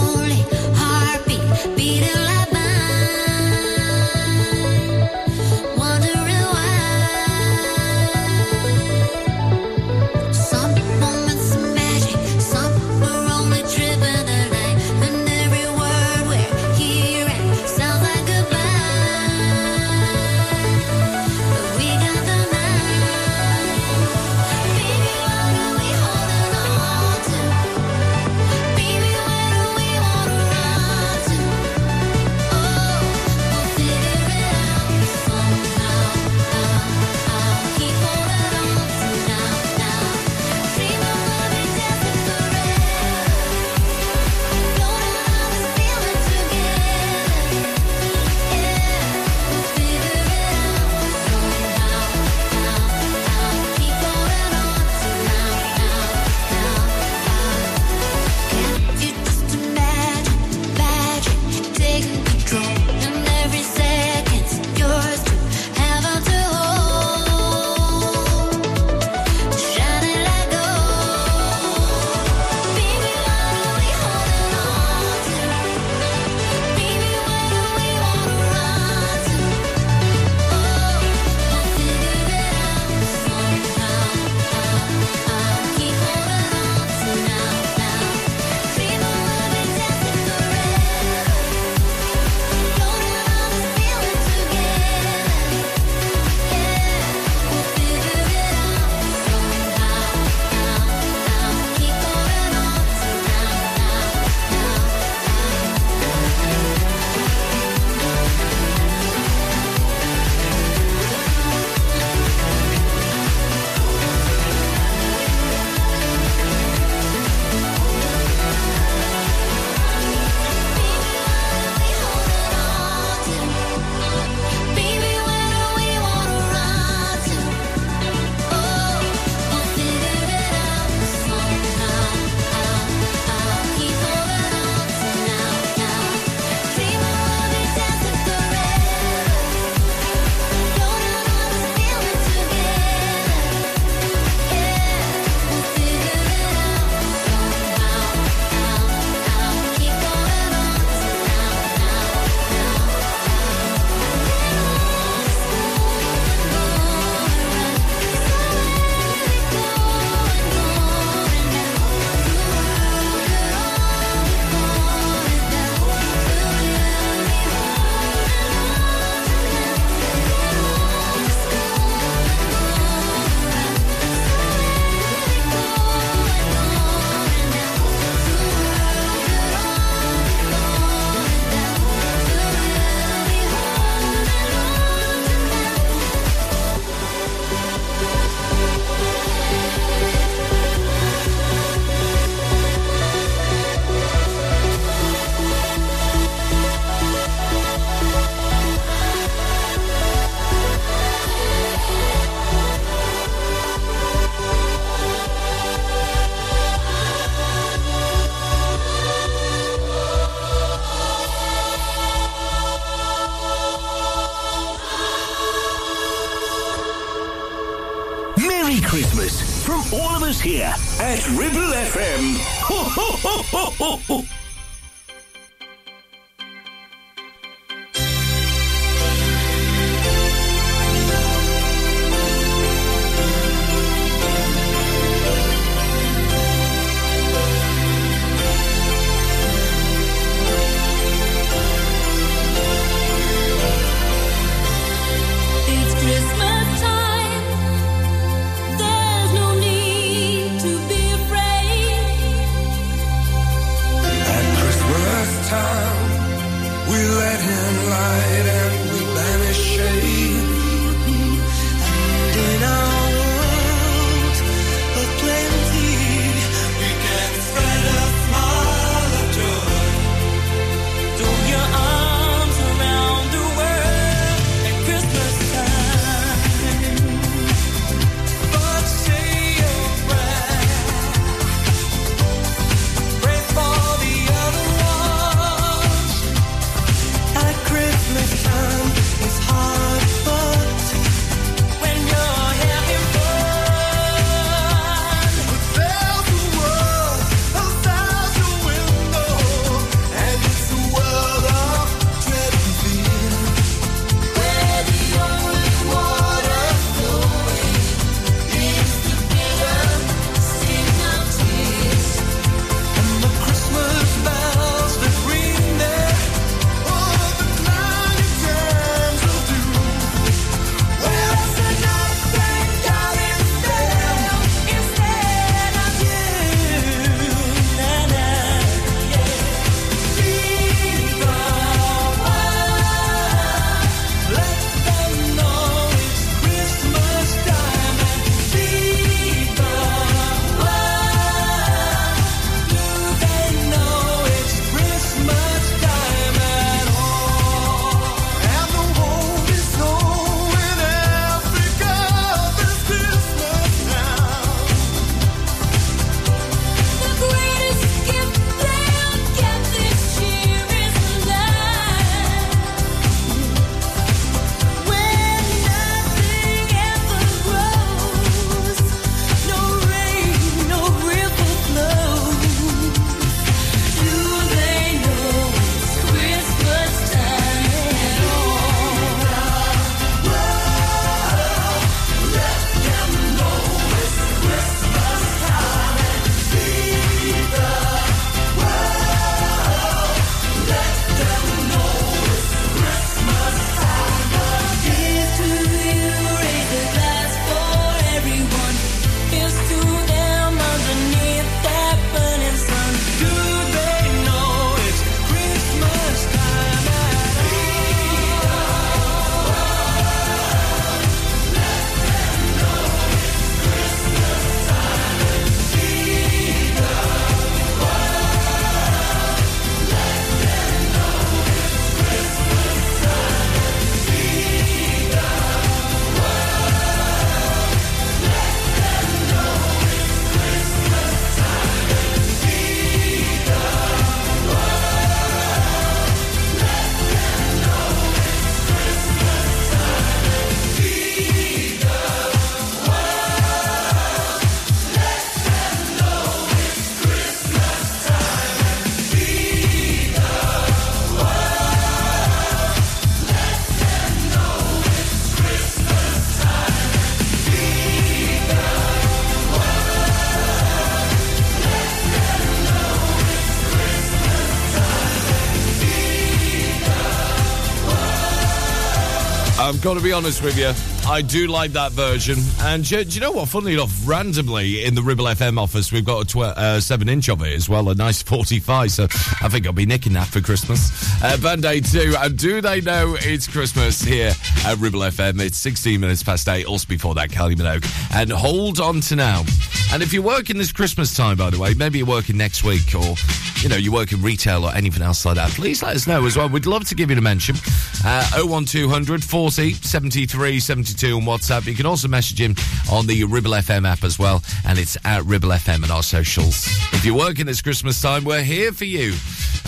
I've got to be honest with you. I do like that version. And do, do you know what? Funnily enough, randomly in the Ribble FM office, we've got a tw- uh, 7 inch of it as well, a nice 45. So I think I'll be nicking that for Christmas. Uh, Band Aid 2. And do they know it's Christmas here at Ribble FM? It's 16 minutes past 8. Also before that, Kylie Minogue. And hold on to now. And if you're working this Christmas time, by the way, maybe you're working next week or, you know, you work in retail or anything else like that, please let us know as well. We'd love to give you a mention. Uh, 01200 40 73 72 on WhatsApp. You can also message him on the Ribble FM app as well, and it's at Ribble FM and our socials. If you're working this Christmas time, we're here for you.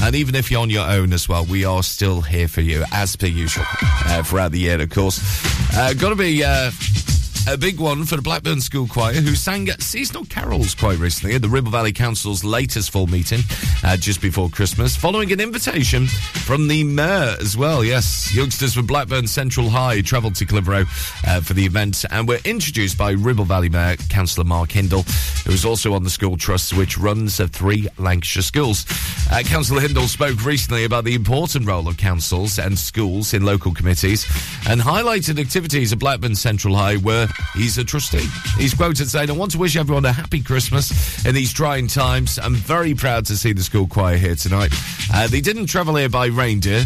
And even if you're on your own as well, we are still here for you, as per usual, uh, throughout the year, of course. Uh, Got to be. Uh, a big one for the Blackburn School Choir, who sang seasonal carols quite recently at the Ribble Valley Council's latest full meeting uh, just before Christmas, following an invitation from the Mayor as well. Yes, youngsters from Blackburn Central High travelled to Clitheroe uh, for the event and were introduced by Ribble Valley Mayor Councillor Mark Hindle, who is also on the school trust which runs uh, three Lancashire schools. Uh, Councillor Hindle spoke recently about the important role of councils and schools in local committees and highlighted activities at Blackburn Central High where he's a trustee. He's quoted saying, I want to wish everyone a happy Christmas in these trying times. I'm very proud to see the school choir here tonight. Uh, they didn't travel here by reindeer.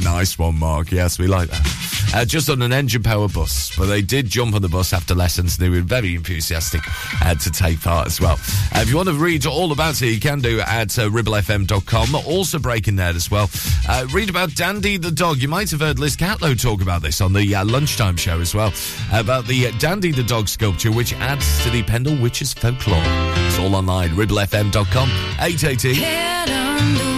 Nice one, Mark. Yes, we like that. Uh, just on an engine power bus, but they did jump on the bus after lessons. They were very enthusiastic uh, to take part as well. Uh, if you want to read all about it, you can do at uh, ribblefm.com. Also breaking there as well. Uh, read about Dandy the dog. You might have heard Liz Catlow talk about this on the uh, lunchtime show as well. About the Dandy the dog sculpture, which adds to the Pendle Witches folklore. It's all online, ribblefm.com. 880. Head underwater,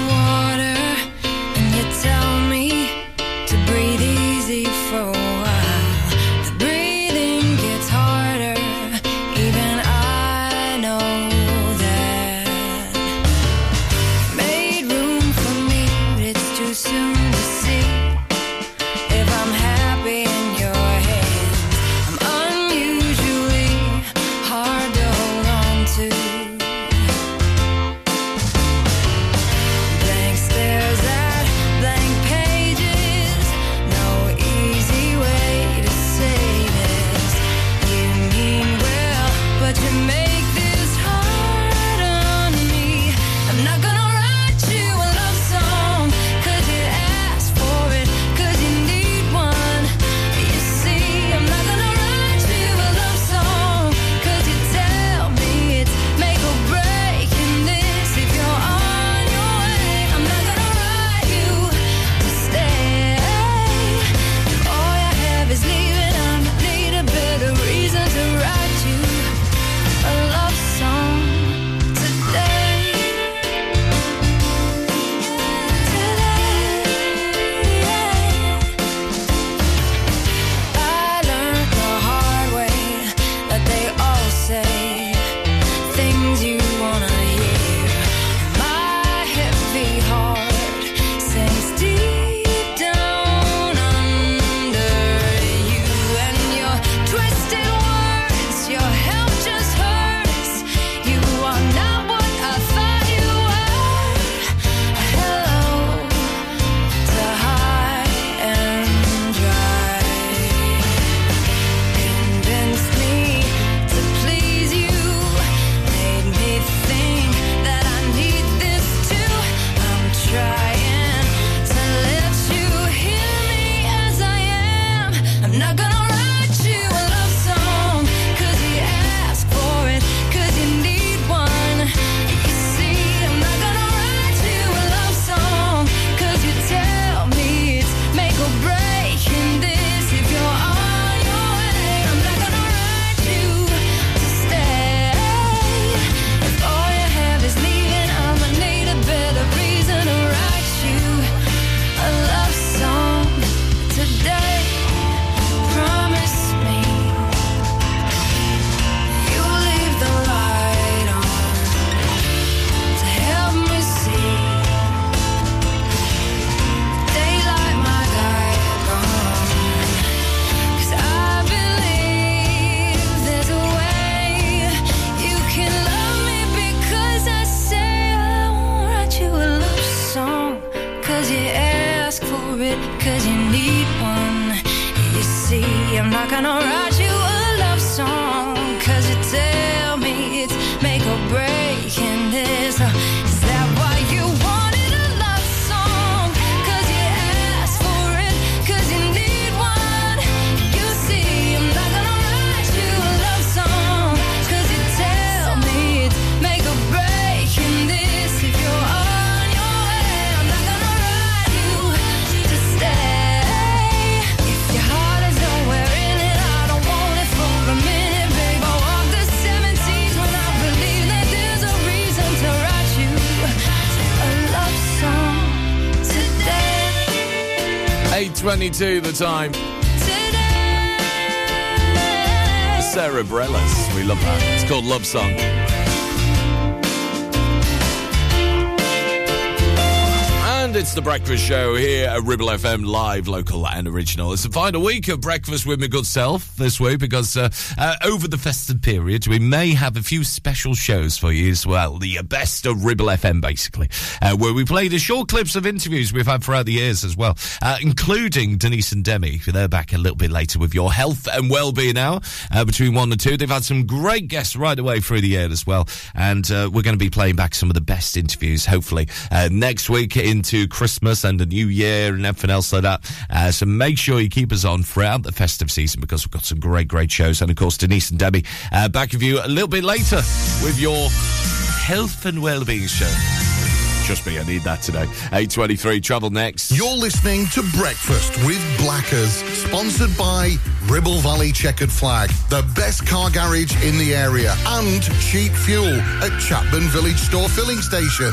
8.22 the time. Sara Bareilles. We love that. It's called Love Song. The breakfast show here at Ribble FM, live, local, and original. It's the final week of breakfast with my good self this week because uh, uh, over the festive period, we may have a few special shows for you as well. The uh, best of Ribble FM, basically, uh, where we play the short clips of interviews we've had throughout the years as well, uh, including Denise and Demi. They're back a little bit later with your health and well-being hour uh, between one and two. They've had some great guests right away through the year as well, and we're going to be playing back some of the best interviews, hopefully, next week into Christmas and the New Year and everything else like that. Uh, so make sure you keep us on throughout the festive season because we've got some great, great shows. And of course, Denise and Debbie uh, back with you a little bit later with your health and well-being show. Trust me, I need that today. 823 travel next. You're listening to Breakfast with Blackers, sponsored by Ribble Valley Checkered Flag, the best car garage in the area, and cheap fuel at Chatburn Village Store Filling Station.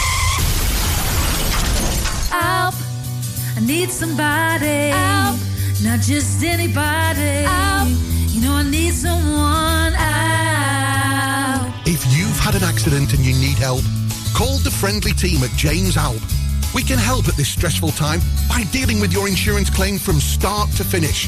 Help! I need somebody. Help! Not just anybody. Help! You know I need someone. Help! If you've had an accident and you need help, call the friendly team at James Alpe. We can help at this stressful time by dealing with your insurance claim from start to finish.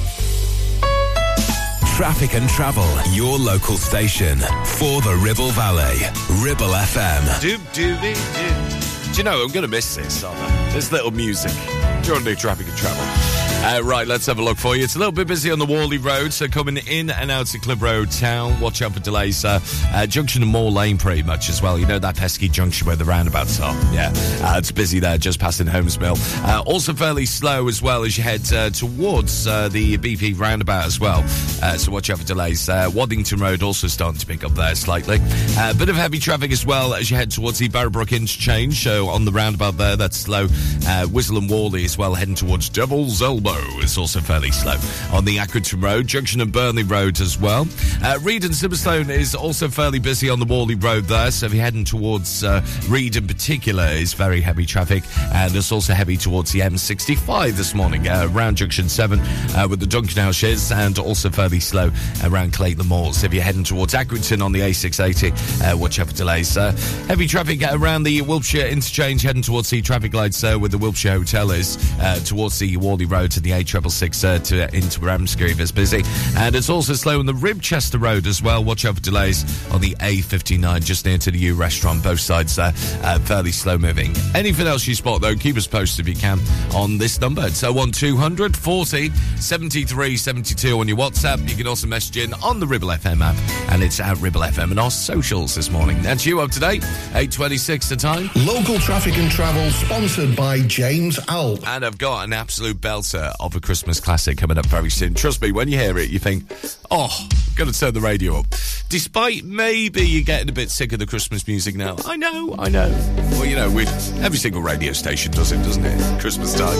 Traffic and travel, your local station for the Ribble Valley. Ribble FM. Doop doobie doo. Do you know, I'm going to miss this, aren't I? This little music during the traffic and travel. Uh, right, let's have a look for you. It's a little bit busy on the Whalley Road, so coming in and out of Clitheroe town, watch out for delays. Uh, junction and Moor Lane pretty much as well. You know that pesky junction where the roundabouts are? Yeah, uh, it's busy there, just passing Holmes Mill. Uh, also fairly slow as well as you head uh, towards uh, the BP roundabout as well. So watch out for delays. Waddington Road also starting to pick up there slightly. A bit of heavy traffic as well as you head towards the Barrowbrook interchange. So on the roundabout there, that's slow. Whistle and Whalley as well, heading towards Devil's Elbow. It's also fairly slow. On the Accrington Road, Junction and Burnley Road as well. Uh, Reed and Simonstone is also fairly busy on the Whalley Road there. So if you're heading towards uh, Reed in particular, is very heavy traffic. And it's also heavy towards the M65 this morning, uh, around Junction 7 uh, with the Duncan House and also fairly slow around Clayton Moors. So if you're heading towards Accrington on the A680, uh, watch out for delays. Heavy traffic around the Wilpshire interchange, heading towards the traffic lights with the Wilpshire Hotel is uh, towards the Whalley Road to the A666 uh, to into Ramsgreave is busy. And it's also slow on the Ribchester Road as well. Watch out for delays on the A59 just near to the U restaurant. Both sides uh, uh, fairly slow moving. Anything else you spot though, keep us posted if you can on this number. It's 01200 40 73 72 on your WhatsApp. You can also message in on the Ribble FM app and it's at Ribble FM and our socials this morning. That's you up to date. 826 the time. Local traffic and travel sponsored by James Alpe. And I've got an absolute belter of a Christmas classic coming up very soon. Trust me, when you hear it, you think, oh, going to turn the radio up. Despite maybe you're getting a bit sick of the Christmas music now. I know, I know. Well, you know, we, every single radio station does it, doesn't it? Christmas time.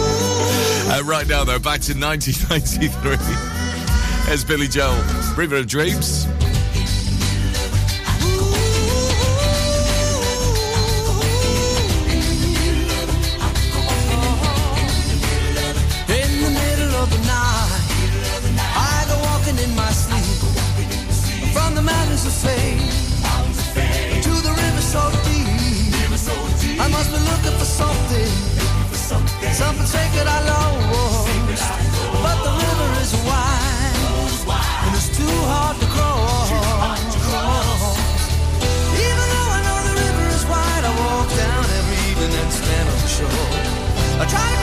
Uh, right now, though, back to 1993. There's Billy Joel, River of Dreams. Some take it I love, but the river is wide, and it's too hard to cross. Even though I know the river is wide, I walk down every evening and stand on the shore. I try to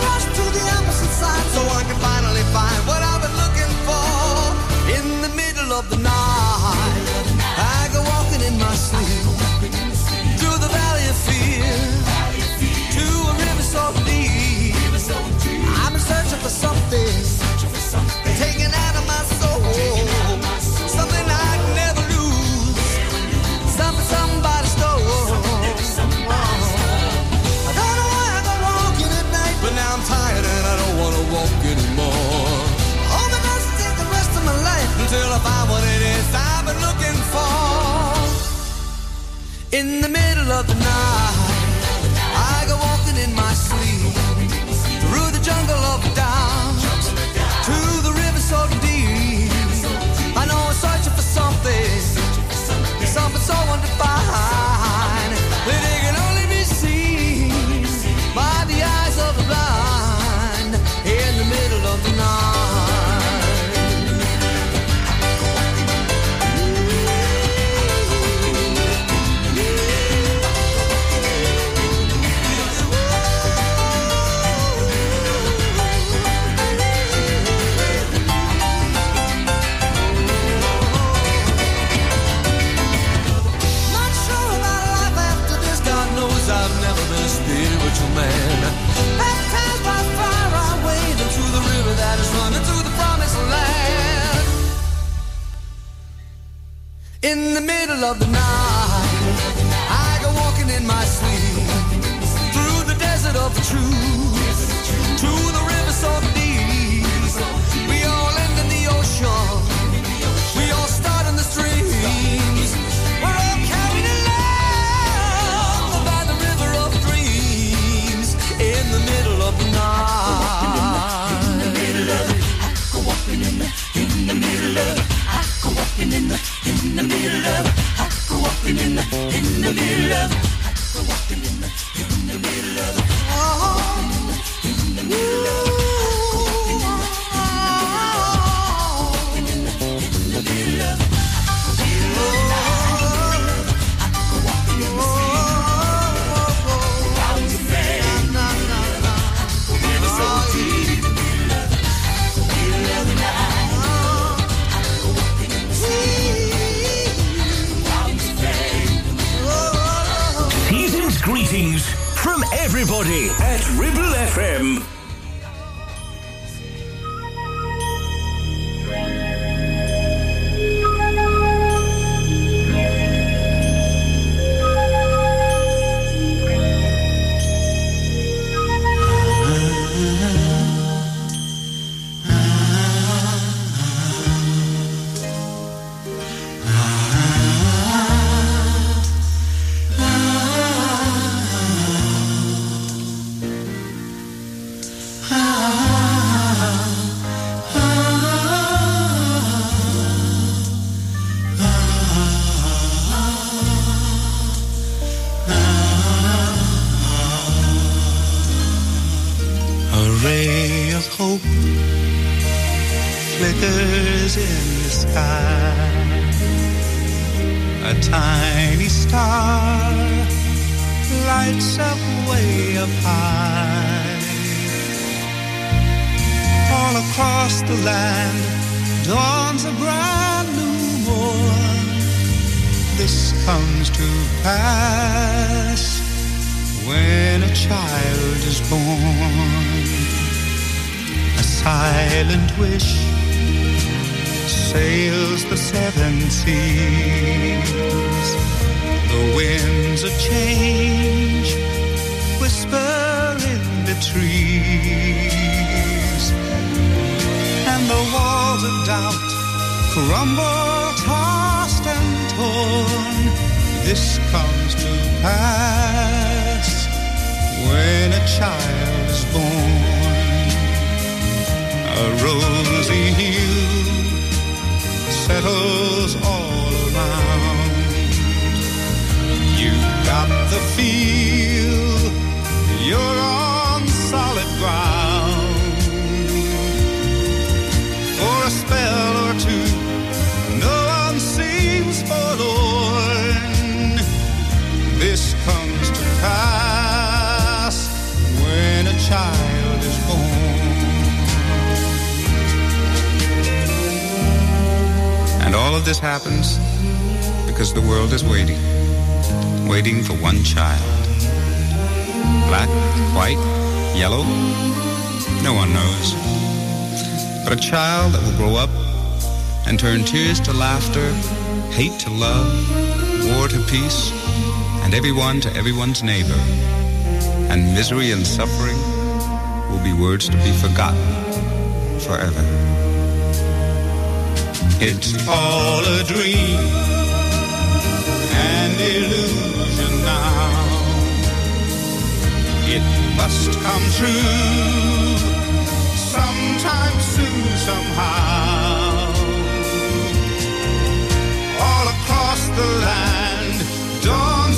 until I find what it is I've been looking for in the middle of the night. In the middle of the night, I go walking in my sleep through the desert of the truth. walking in the in the middle of. I grew up in the in the middle of. peace, and everyone to everyone's neighbor. And misery and suffering will be words to be forgotten forever. It's all a dream, and illusion now. It must come true sometime soon, somehow. All across the land.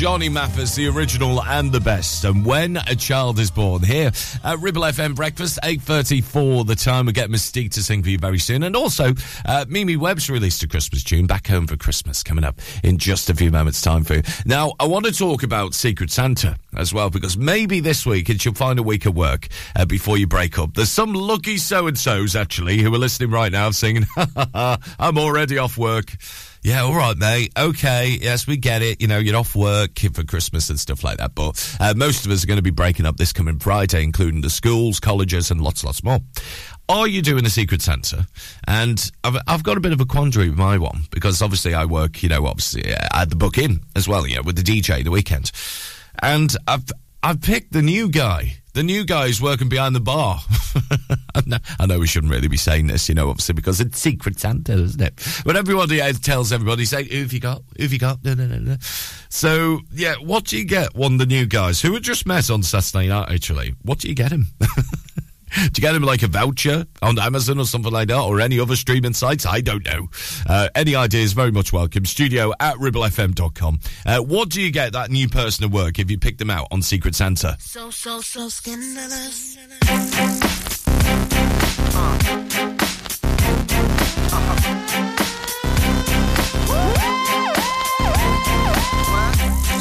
Johnny Mathis, the original and the best. And when a child is born here at Ribble FM Breakfast, 8.34 the time. We get Mystique to sing for you very soon. And also, uh, Mimi Webb's released a Christmas tune, Back Home for Christmas, coming up in just a few moments' time for you. Now, I want to talk about Secret Santa as well, because maybe this week it you'll find a week of work uh, before you break up. There's some lucky so-and-sos, actually, who are listening right now singing, I'm already off work. Yeah, all right, mate. Okay, yes, we get it. You know, you're off work for Christmas and stuff like that. But uh, most of us are going to be breaking up this coming Friday, including the schools, colleges, and lots, lots more. Are you doing a Secret Santa? And I've, I've got a bit of a quandary with my one because obviously I work, you know, obviously uh, at the book in as well, you know, with the DJ the weekend. And I've I've picked the new guy. The new guy is working behind the bar. I know- we shouldn't really be saying this, you know, obviously because it's Secret Santa, isn't it? But everybody uh, tells everybody, say, who have you got? Who have you got? No, no, no, no. So, yeah, what do you get one the new guys who had just met on Saturday night, actually? What do you get him? Do you get him like a voucher on Amazon or something like that, or any other streaming sites? I don't know. Uh, any ideas, very much welcome. Studio at ribblefm.com. Uh, what do you get that new person at work if you pick them out on Secret Santa? So, so, so scandalous.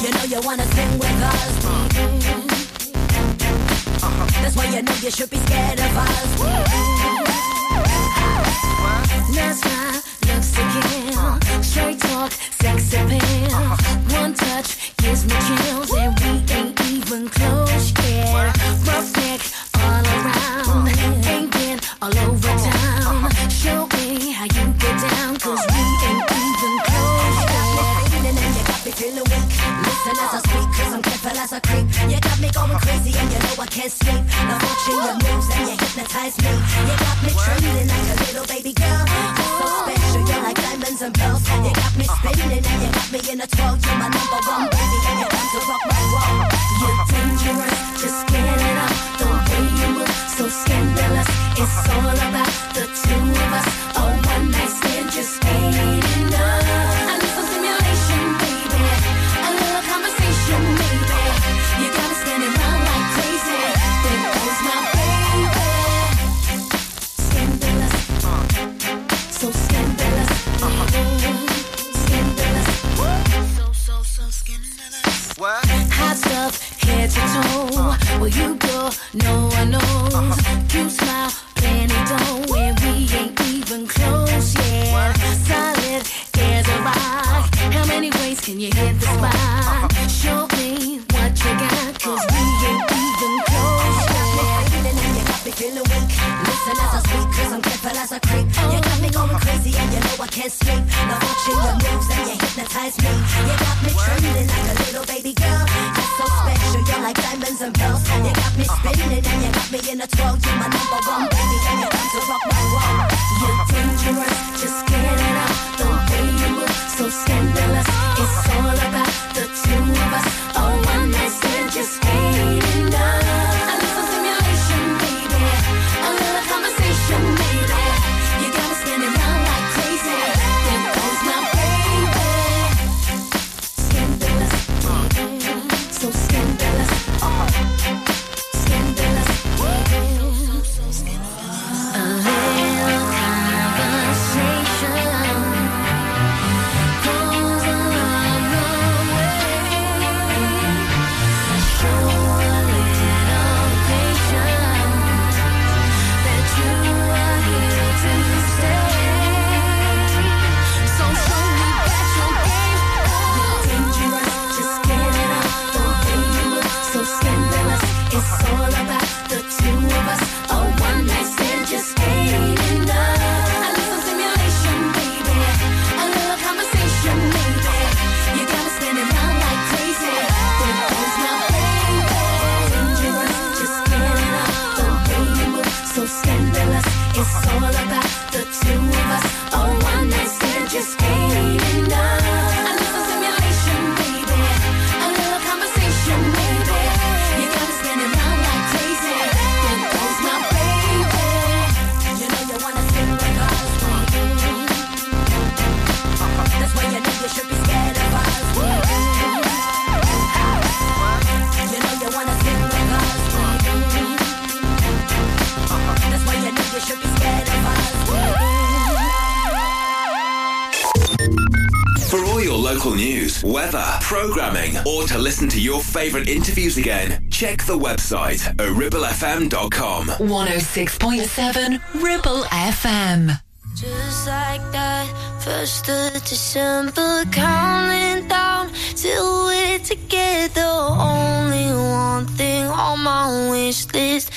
You know you wanna sing with us. That's why you know you should be scared of us. That's my looks kill. Straight talk, sex appeal. One touch weather, programming, or to listen to your favourite interviews again, check the website ribblefm.com. 106.7 Ribble FM. Just like that, first of December, counting down till we're together. Only one thing on my wish list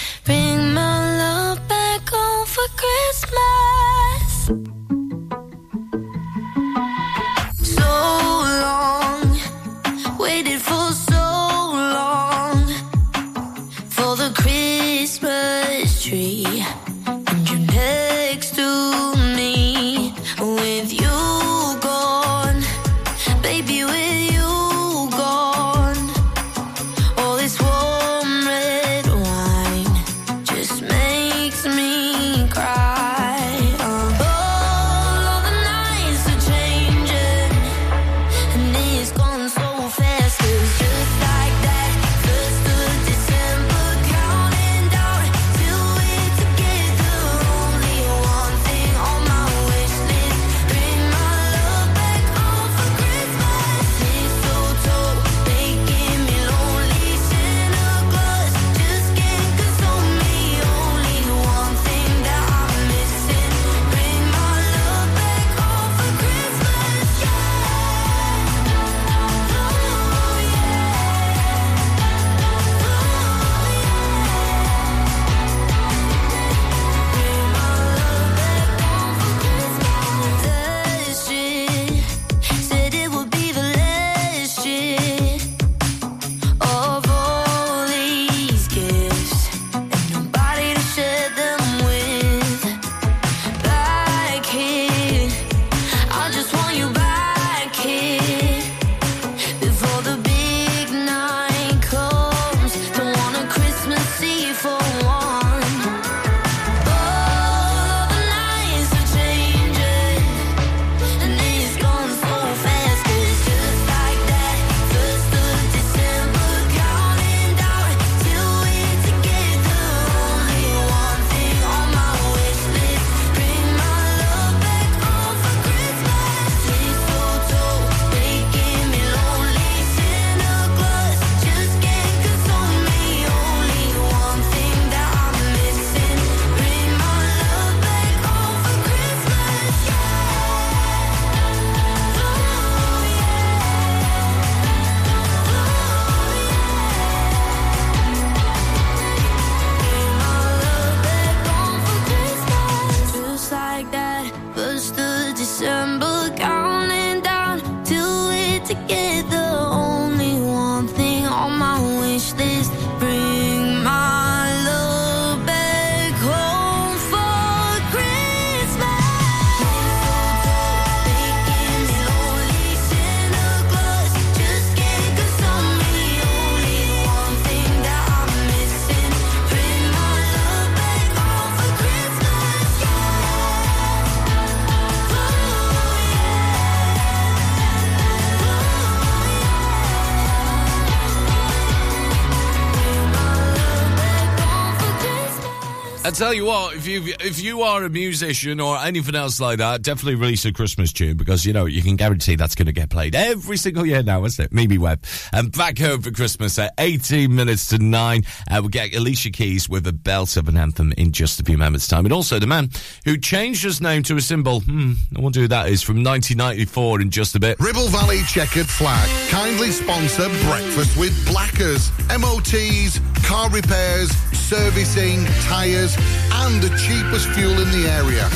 tell you what, if you if you are a musician or anything else like that, definitely release a Christmas tune because you know you can guarantee that's going to get played every single year now, isn't it? Mimi Webb and back home for Christmas at 18 minutes to nine. Uh, we get Alicia Keys with a belt of an anthem in just a few moments' time, and also the man who changed his name to a symbol. Hmm, I wonder who that is. From 1994 in just a bit. Ribble Valley Checkered Flag kindly sponsor breakfast with Blackers, MOTs, car repairs, servicing, tyres and the cheapest fuel in the area.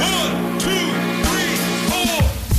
One.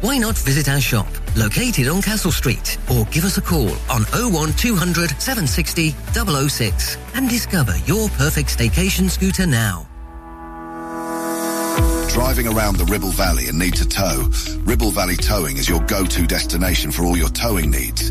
Why not visit our shop, located on Castle Street, or give us a call on 01200 760 006 and discover your perfect staycation scooter now. Driving around the Ribble Valley and need to tow? Ribble Valley Towing is your go-to destination for all your towing needs.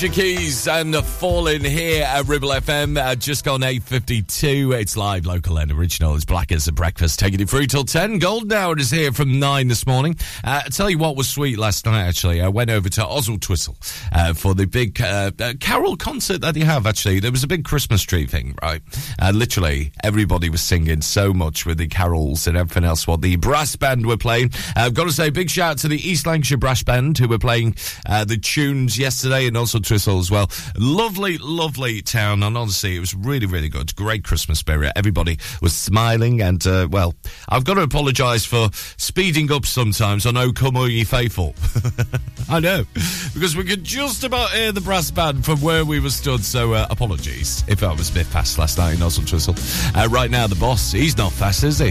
Alicia Keys and the Falling here at Ribble FM. Uh, just gone 8.52. It's live, local and original. It's Black as a Breakfast. Taking it through till 10. Golden Hour is here from 9 this morning. Uh, I tell you what was sweet last night, actually. I went over to Oswaldtwistle uh, for the big uh, uh, carol concert that they have, actually. There was a big Christmas tree thing, right? Literally, everybody was singing so much with the carols and everything else what the brass band were playing. Uh, I've got to say big shout out to the East Lancashire Brass Band who were playing the tunes yesterday and also Twistle as well. Lovely, lovely town. And honestly, it was really, really good. Great Christmas spirit. Everybody was smiling. And, uh, well, I've got to apologise for speeding up sometimes on Oh Come All Ye Faithful. I know. Because we could just about hear the brass band from where we were stood. So, uh, apologies if I was a bit fast last night in Oswaldtwistle. Uh, right now, the boss, he's not fast, is he?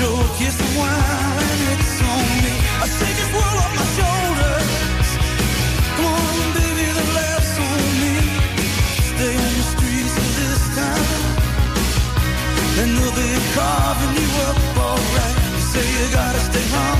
joke is why it's on me. I shake this world off my shoulders. Come on, baby, the laughs on me. Stay on the streets this they'll carving you up alright. You say you gotta stay home.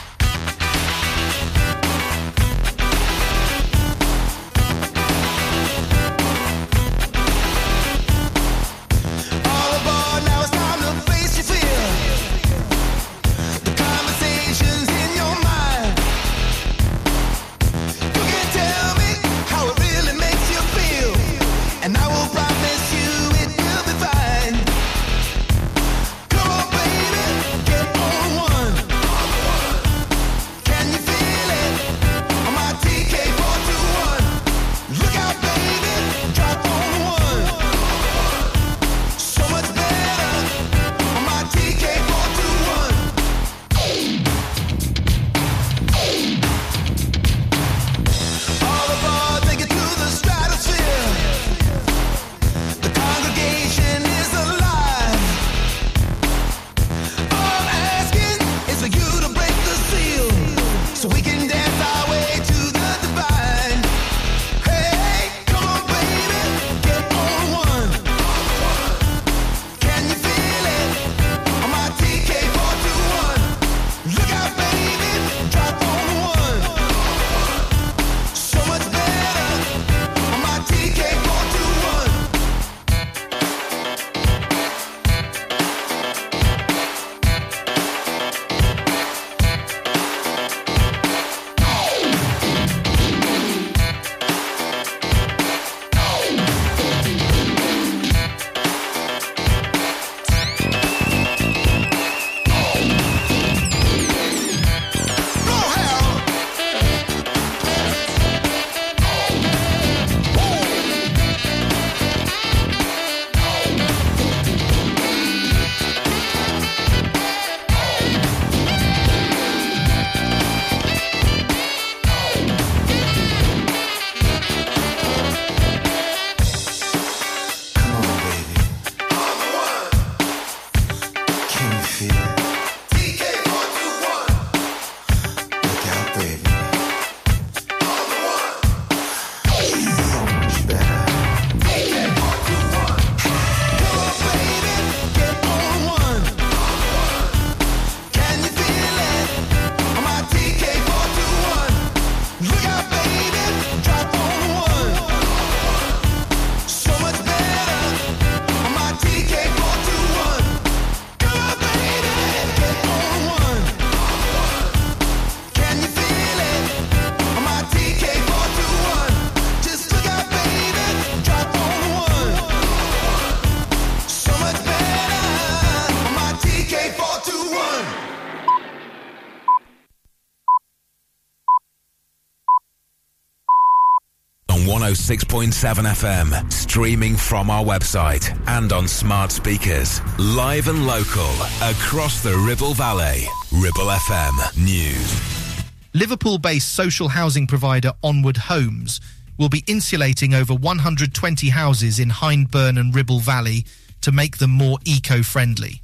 106.7 FM, streaming from our website and on smart speakers. Live and local across the Ribble Valley. Ribble FM News. Liverpool based social housing provider Onward Homes will be insulating over 120 houses in Hyndburn and Ribble Valley to make them more eco friendly.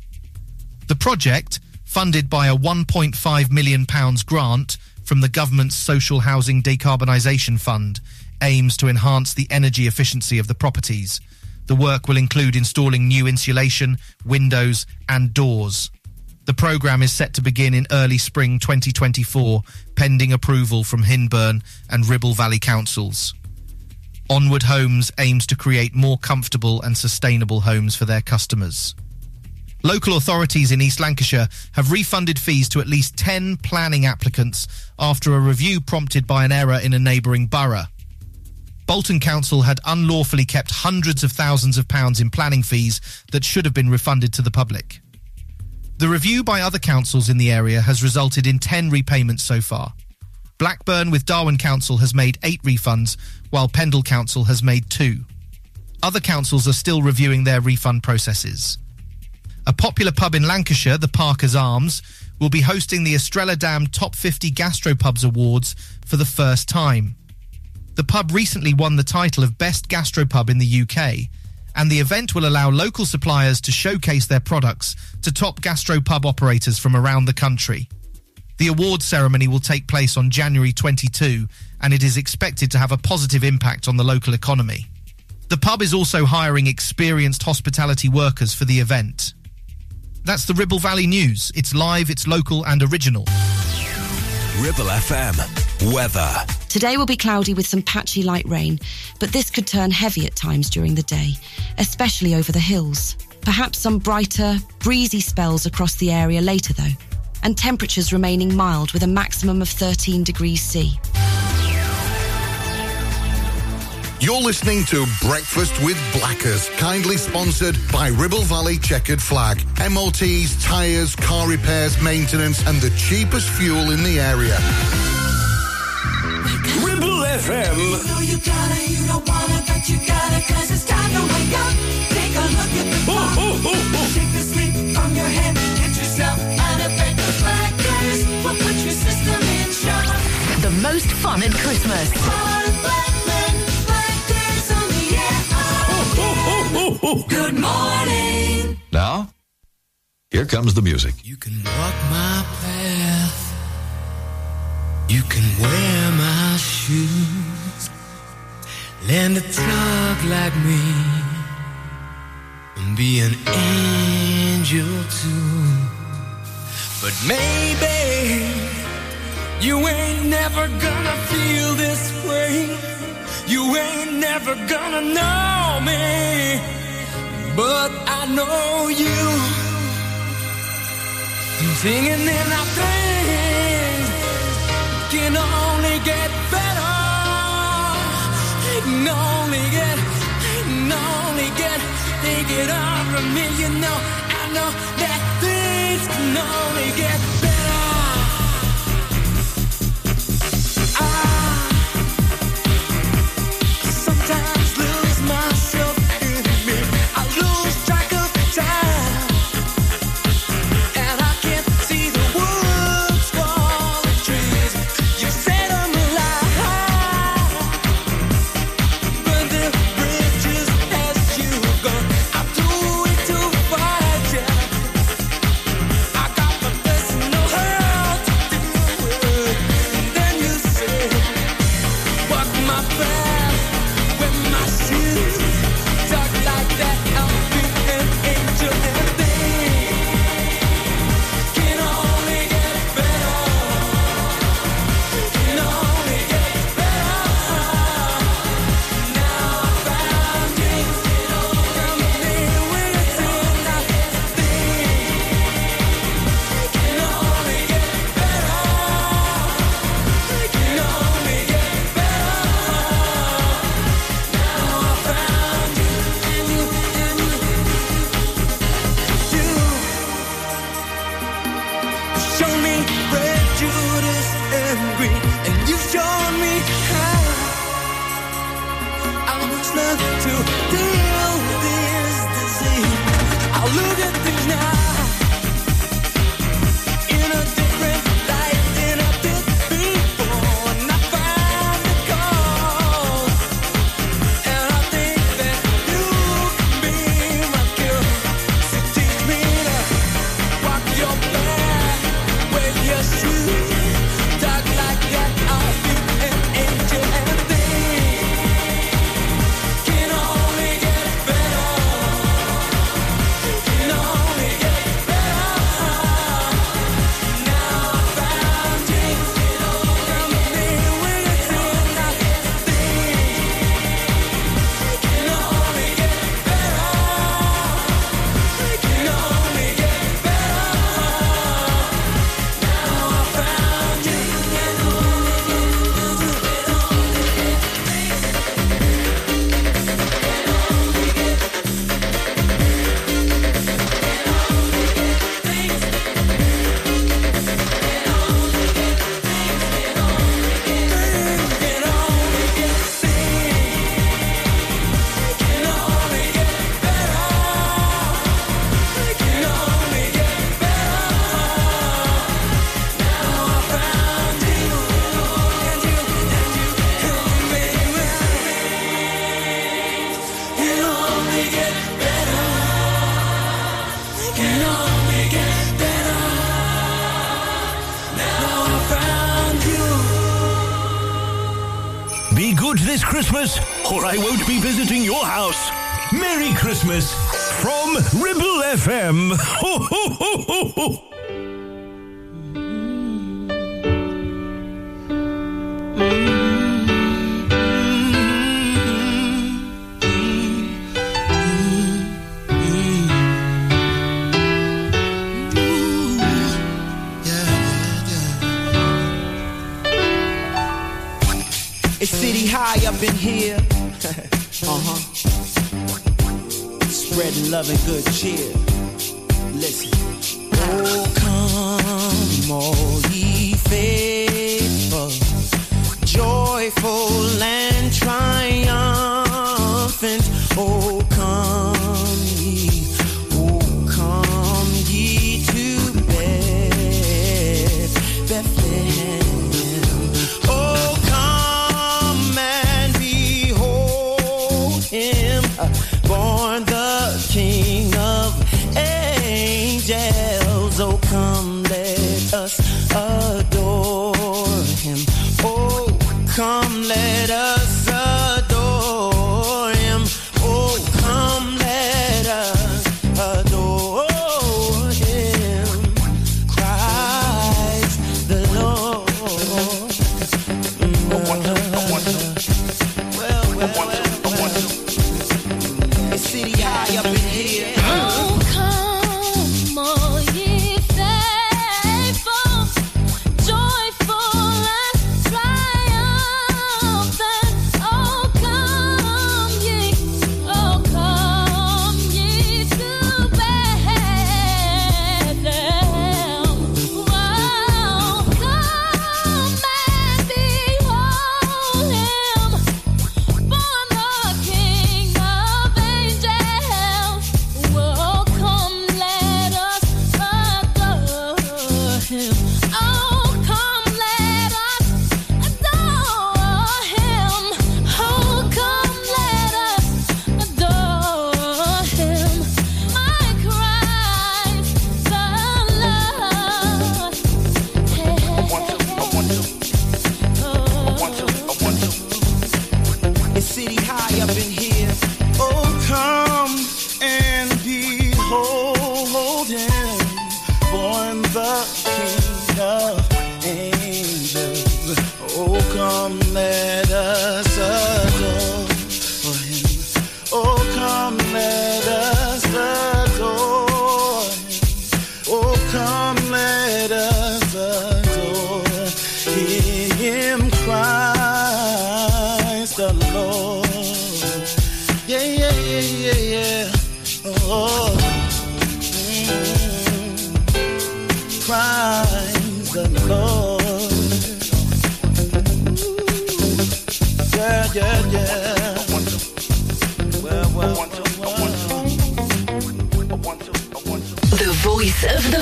The project, funded by a £1.5 million grant from the government's Social Housing Decarbonisation Fund, aims to enhance the energy efficiency of the properties. The work will include installing new insulation, windows, and doors. The programme is set to begin in early spring 2024, pending approval from Hyndburn and Ribble Valley councils. Onward Homes aims to create more comfortable and sustainable homes for their customers. Local authorities in East Lancashire have refunded fees to at least 10 planning applicants after a review prompted by an error in a neighbouring borough. Bolton Council had unlawfully kept hundreds of thousands of pounds in planning fees that should have been refunded to the public. The review by other councils in the area has resulted in 10 repayments so far. Blackburn with Darwen Council has made eight refunds, while Pendle Council has made two. Other councils are still reviewing their refund processes. A popular pub in Lancashire, the Parker's Arms, will be hosting the Estrella Damm Top 50 Gastropubs Awards for the first time. The pub recently won the title of Best Gastropub in the UK, and the event will allow local suppliers to showcase their products to top gastropub operators from around the country. The award ceremony will take place on January 22, and it is expected to have a positive impact on the local economy. The pub is also hiring experienced hospitality workers for the event. That's the Ribble Valley News. It's live, it's local, and original. Ribble FM. Weather. Today will be cloudy with some patchy light rain, but this could turn heavy at times during the day, especially over the hills. Perhaps some brighter, breezy spells across the area later, though, and temperatures remaining mild with a maximum of 13 degrees C. You're listening to Breakfast with Blackers, kindly sponsored by Ribble Valley Checkered Flag. MOTs, tyres, car repairs, maintenance, and the cheapest fuel in the area. Ribble FM. You know you gotta, you don't wanna, but you gotta, cause it's time to wake up. Take a look at the clock. Shake the sleep from your head. Get yourself out of bed. The blackers will put your system in shock. The most fun at Christmas. Oh. Good morning. Now, here comes the music. You can walk my path. You can wear my shoes. Learn to talk like me. And be an angel too. But maybe you ain't never gonna feel this way. You ain't never gonna know me. But I know you. Singing in our things can only get better. Can only get, can only get, take it from me. You know, I know that things can only get better. I Christmas from Ribble FM. Ho, ho, ho, ho, ho. Come, let us.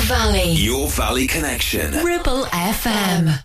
Valley. Your Valley Connection. Ribble FM.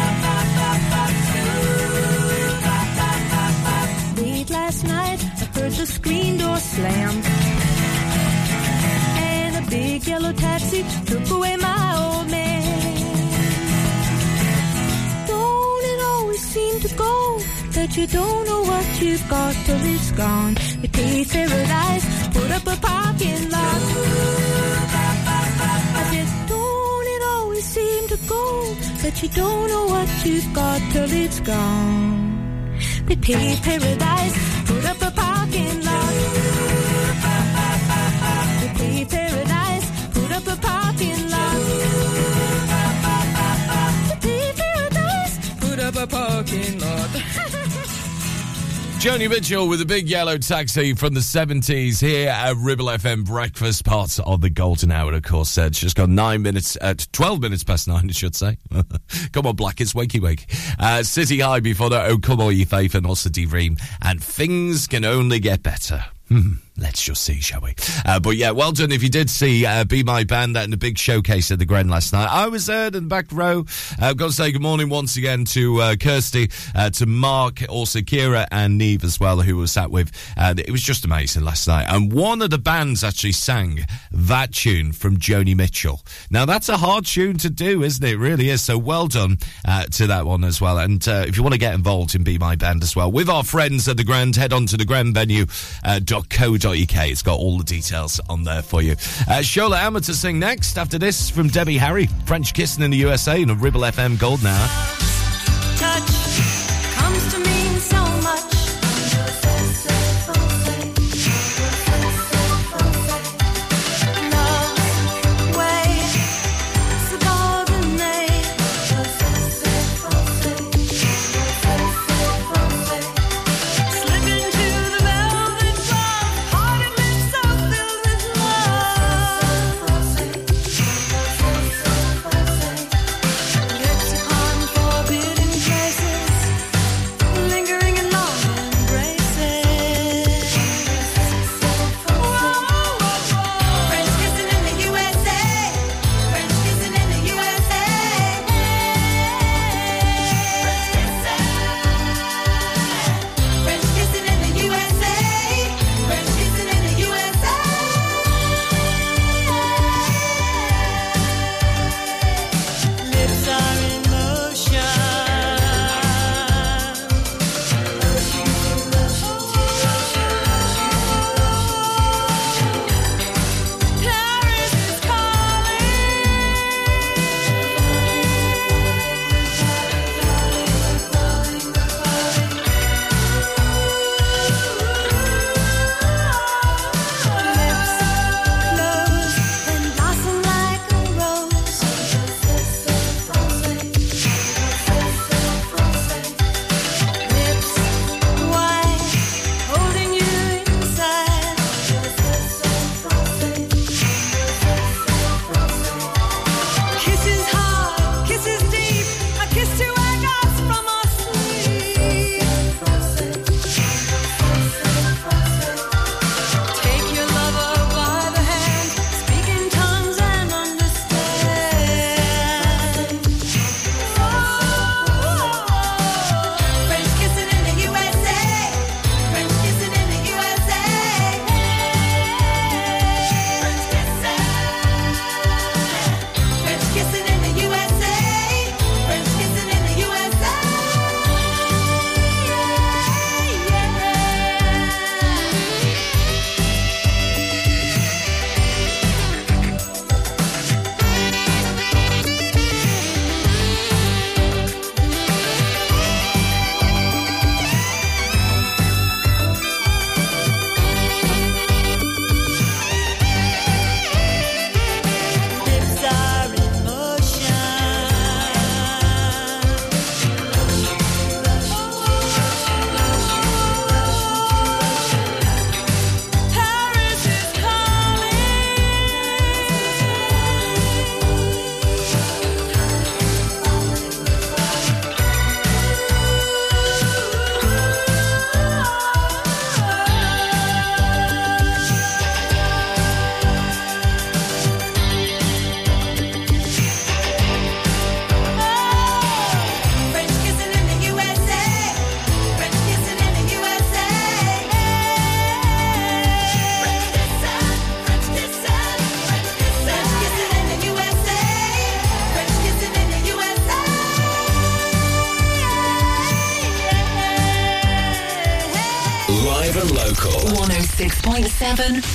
Last night, I heard the screen door slam. And a big yellow taxi took away my old man. Don't it always seem to go that you don't know what you've got till it's gone? They pave paradise, put up a parking lot. I said, don't it always seem to go that you don't know what you've got till it's gone? They pave paradise, put up a parking lot. They pave paradise, put up a parking lot. They pave paradise, put up a parking lot. Joni Mitchell with a big yellow taxi from the 70s here at Ribble FM breakfast, part of the golden hour, of course. Uh, just got nine minutes, uh, 12 minutes past nine, I should say. come on, Black, it's wakey wakey. Uh, City High before that, Oh Come On, Ye Faith, and also Dream. And things can only get better. Let's just see, shall we? Uh, but yeah, well done if you did see uh, Be My Band that in the big showcase at the Grand last night. I was there in the back row. Uh, I've got to say good morning once again to uh, Kirsty, uh, to Mark, also Kira and Neve as well, who was sat with. It was just amazing last night. And one of the bands actually sang that tune from Joni Mitchell. Now, that's a hard tune to do, isn't it? It really is. So well done to that one as well. And if you want to get involved in Be My Band as well, with our friends at the Grand, head on to the It's got all the details on there for you. Uh, Shola to sing next after this from Debbie Harry, French Kissing in the USA, and a Ribble FM Gold now. touch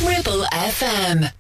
Ribble FM.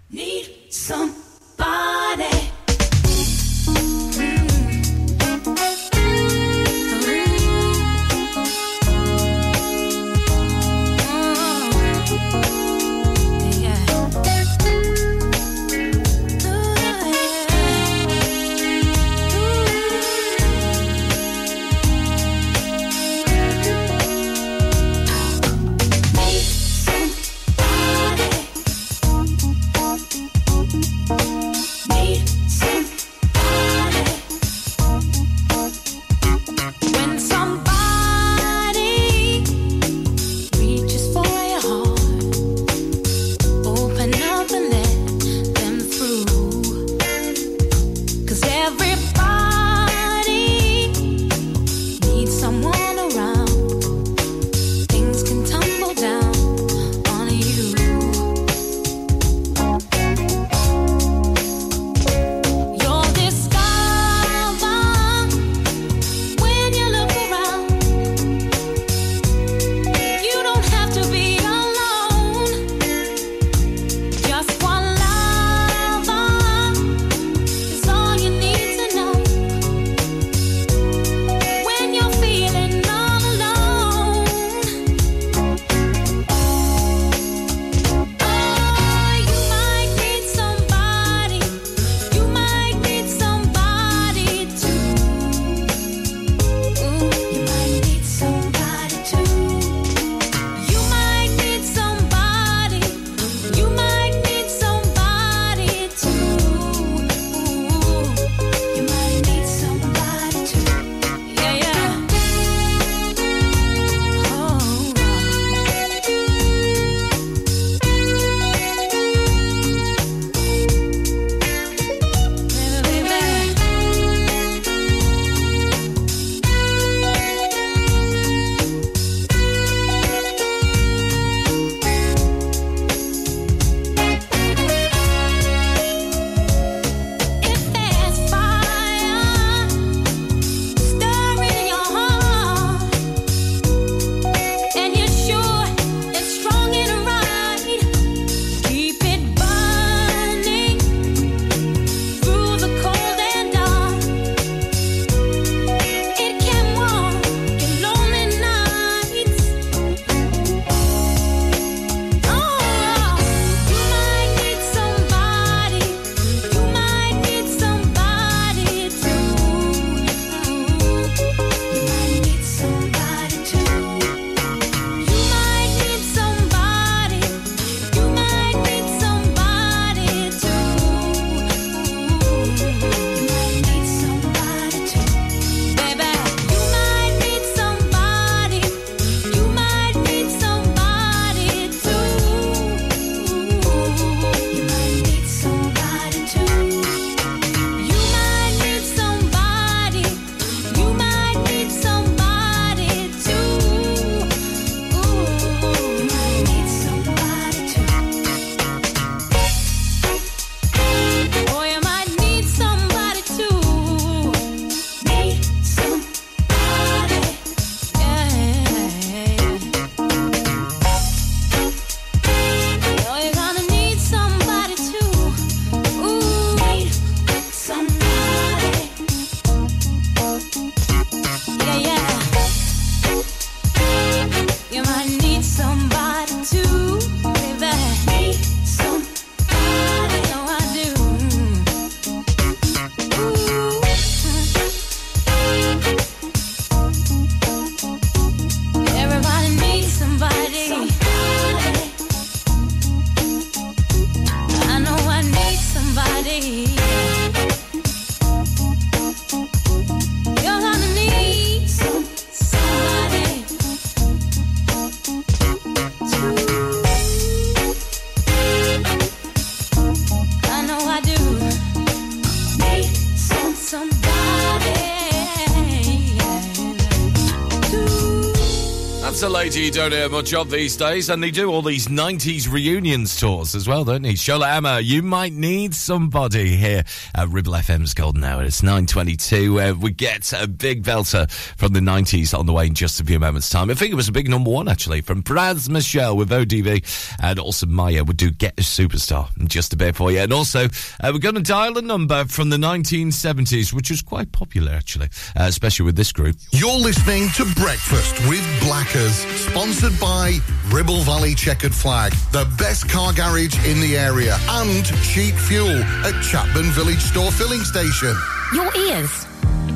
You don't hear much of these days, and they do all these 90s reunions tours as well, don't they? Shola Ama, you might need somebody here at Ribble FM's Golden Hour. It's 9.22. Uh, we get a big belter from the 90s on the way in just a few moments' time. I think it was a big number one, actually, from Pras Michel with ODB, and also Mya would do Get a Superstar in just a bit for you. And also, uh, we're going to dial a number from the 1970s, which was quite popular, actually, uh, especially with this group. You're listening to Breakfast with Blackers, sponsored by Ribble Valley Checkered Flag, the best car garage in the area, and cheap fuel at Chatburn Village Store Filling Station. Your ears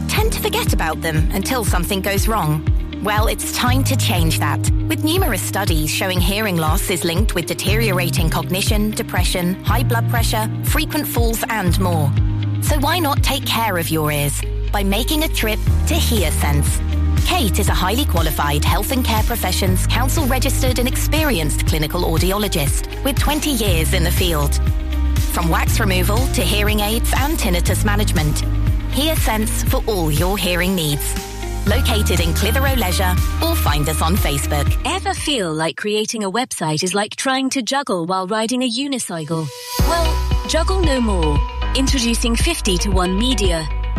tend to forget about them until something goes wrong. Well, it's time to change that. With numerous studies showing hearing loss is linked with deteriorating cognition, depression, high blood pressure, frequent falls, and more. So why not take care of your ears by making a trip to HearSense? Kate is a highly qualified health and care professions, council registered and experienced clinical audiologist with 20 years in the field. From wax removal to hearing aids and tinnitus management, HearSense for all your hearing needs. Located in Clitheroe Leisure or find us on Facebook. Ever feel like creating a website is like trying to juggle while riding a unicycle? Well, juggle no more. Introducing 50 to 1 Media.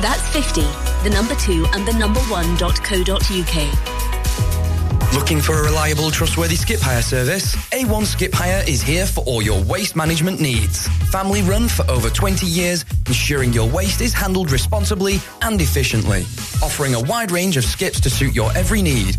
That's 50, the number 2 and the number 1.co.uk. Looking for a reliable, trustworthy skip hire service? A1 Skip Hire is here for all your waste management needs. Family run for over 20 years, ensuring your waste is handled responsibly and efficiently. Offering a wide range of skips to suit your every need,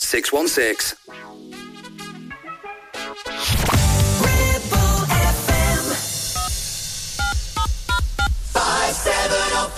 616. Five seven oh five,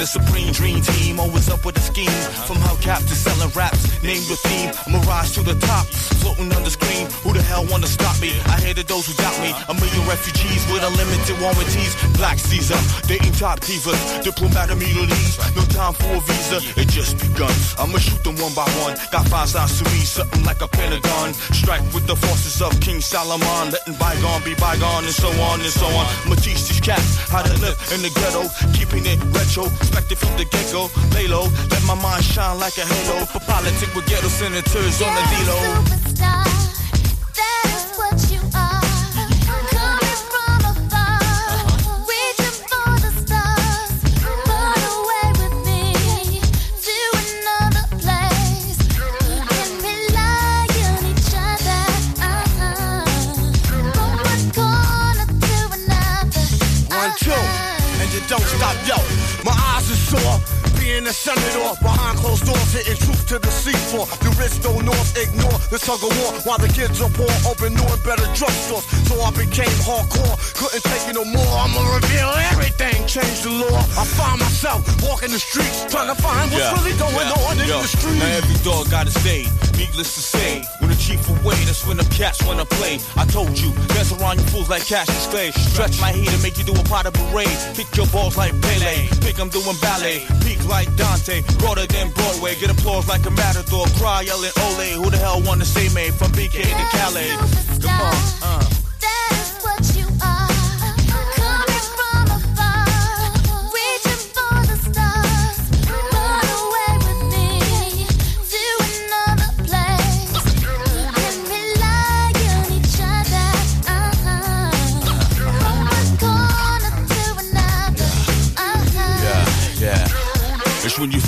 The supreme dream team, always up with the schemes. Uh-huh. From hubcap to selling raps, name your theme. I'ma rise to the top, floating on the screen. Who the hell wanna stop me? I hated those who doubt me. Uh-huh. A million refugees with unlimited warranties. Black Caesar, dating top divas, diplomat immunities. No time for a visa, it just begun. I'ma shoot them one by one. Got five sides to me, something like a pentagon. Strike with the forces of King Solomon, letting bygone be bygone, and so on and so on. I'ma cats how to live in the ghetto, keeping it retro, expected from the get go. Lay low, let my mind shine like a halo. For politics with ghetto senators on the D-Lo. One, Being a senator behind closed doors, hitting truth to the seafloor. The rich don't north ignore the tug of war while the kids are poor, open new and better drugstores. So I became hardcore, couldn't take it no more. I'ma reveal everything, change the law. I find myself walking the streets, trying to find what's really going yeah, on in yo. the streets. Now every dog got a day. Needless to say, when chief away, that's when the cats wanna play. I told you, dance around you fools like Cassius Clay. Stretch my heat and make you do a pot of parade. Kick your balls like Pele. Think I'm doing ballet. Peak like Dante. Broader than Broadway. Get applause like a matador. Cry yelling Ole. Who the hell wanna say me from BK to Calais? Come on, uh.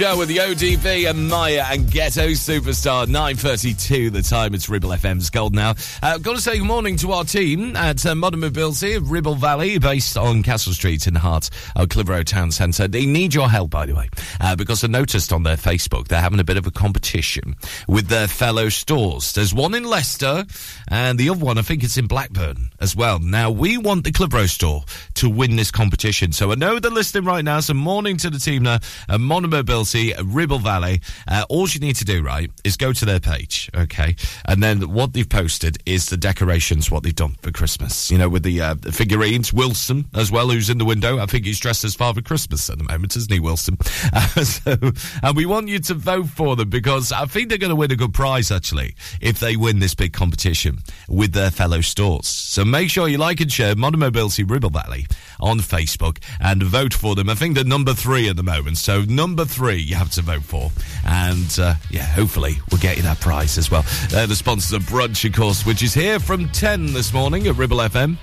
Michel with the ODB and Mya and Ghetto Superstar. 9.32 the time. It's Ribble FM's Gold now. Uh, got to say good morning to our team at uh, Modern Mobility of Ribble Valley, based on Castle Street in the heart of Clitheroe Town Centre. They need your help, by the way, uh, because I noticed on their Facebook they're having a bit of a competition with their fellow stores. There's one in Leicester and the other one, I think it's in Blackburn as well. Now, we want the Clitheroe store to win this competition. So I know they're listening right now, so morning to the team now. Modern Modern Mobility, Ribble Valley. Uh, all you need to do, right, is go to their page, okay? And then what they've posted is the decorations, what they've done for Christmas. You know, with the, uh, figurines, Wilson as well, who's in the window. I think he's dressed as Father Christmas at the moment, isn't he, Wilson? Uh, so, and we want you to vote for them because I think they're going to win a good prize, actually, if they win this big competition with their fellow stores. So make sure you like and share Modern Mobility Ribble Valley on Facebook and vote for them. I think they're number three at the moment. So number three you have to vote for. And uh, yeah, hopefully we'll get you that prize as well. They're the sponsors of Brunch, of course, which is here from 10 this morning at Ribble FM.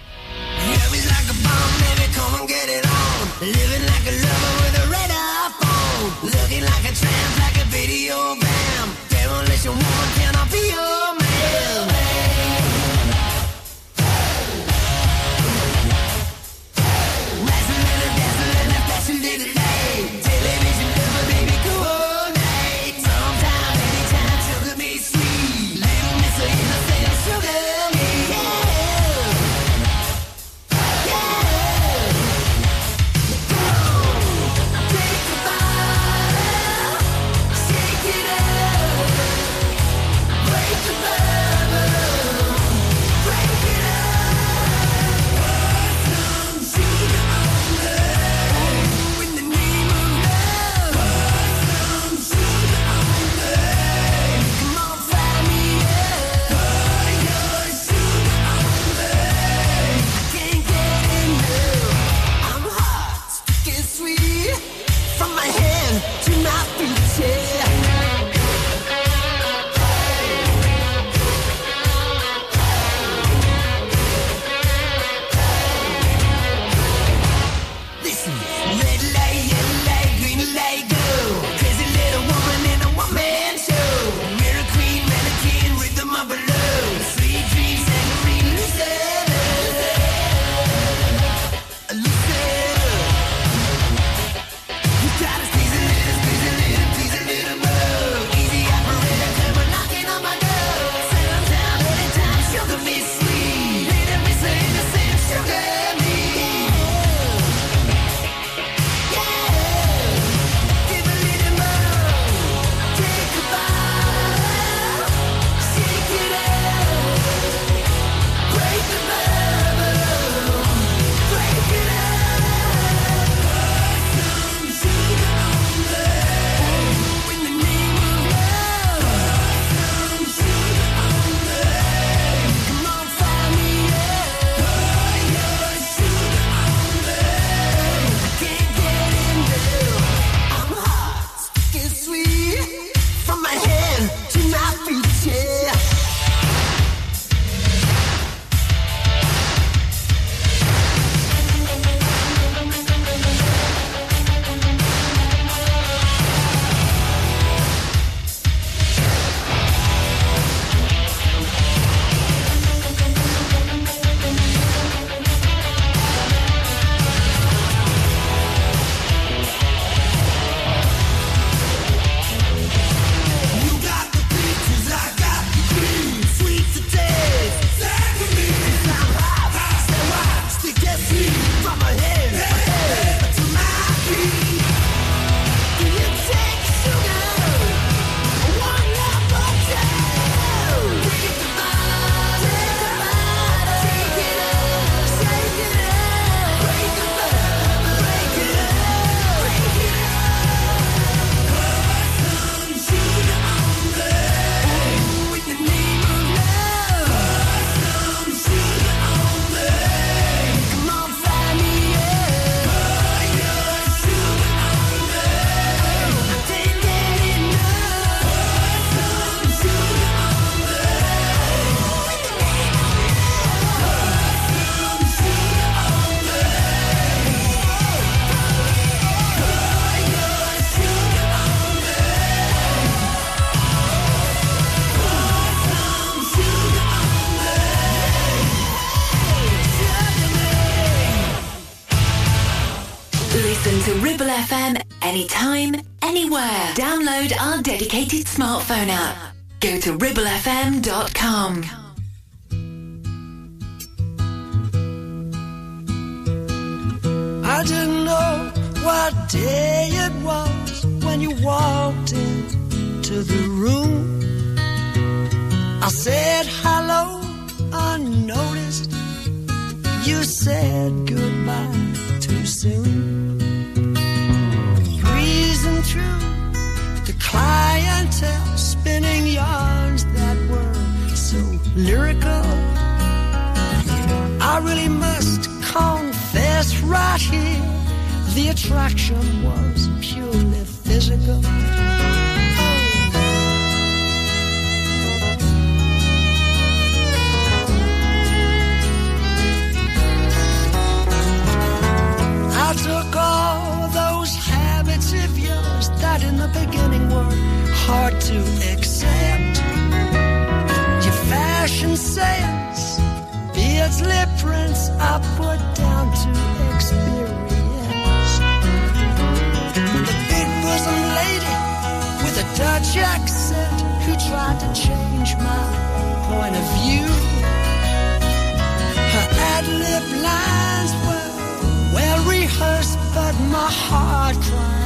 Smartphone app. Go to ribblefm.com. I didn't know what day it was when you walked into the room. I said hello unnoticed. You said goodbye too soon. Yarns that were so lyrical. I really must confess right here, the attraction was purely physical. I took all those habits of yours that in the beginning were hard to accept. Your fashion sense, beards, lip prints, I put down to experience. The big bosom lady with a Dutch accent who tried to change my point of view. Her ad lib lines were well rehearsed, but my heart cried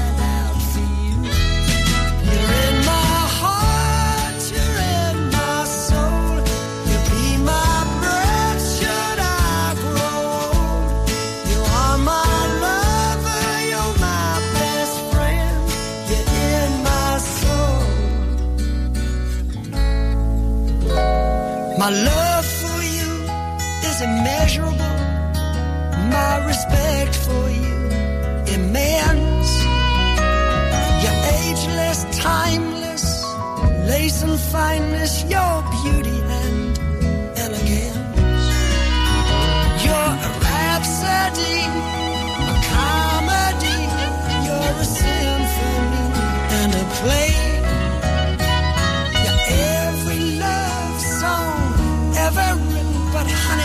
My love for you is immeasurable. My respect for you immense. You're ageless, timeless, lace and fineness, your beauty and elegance. You're a rhapsody, what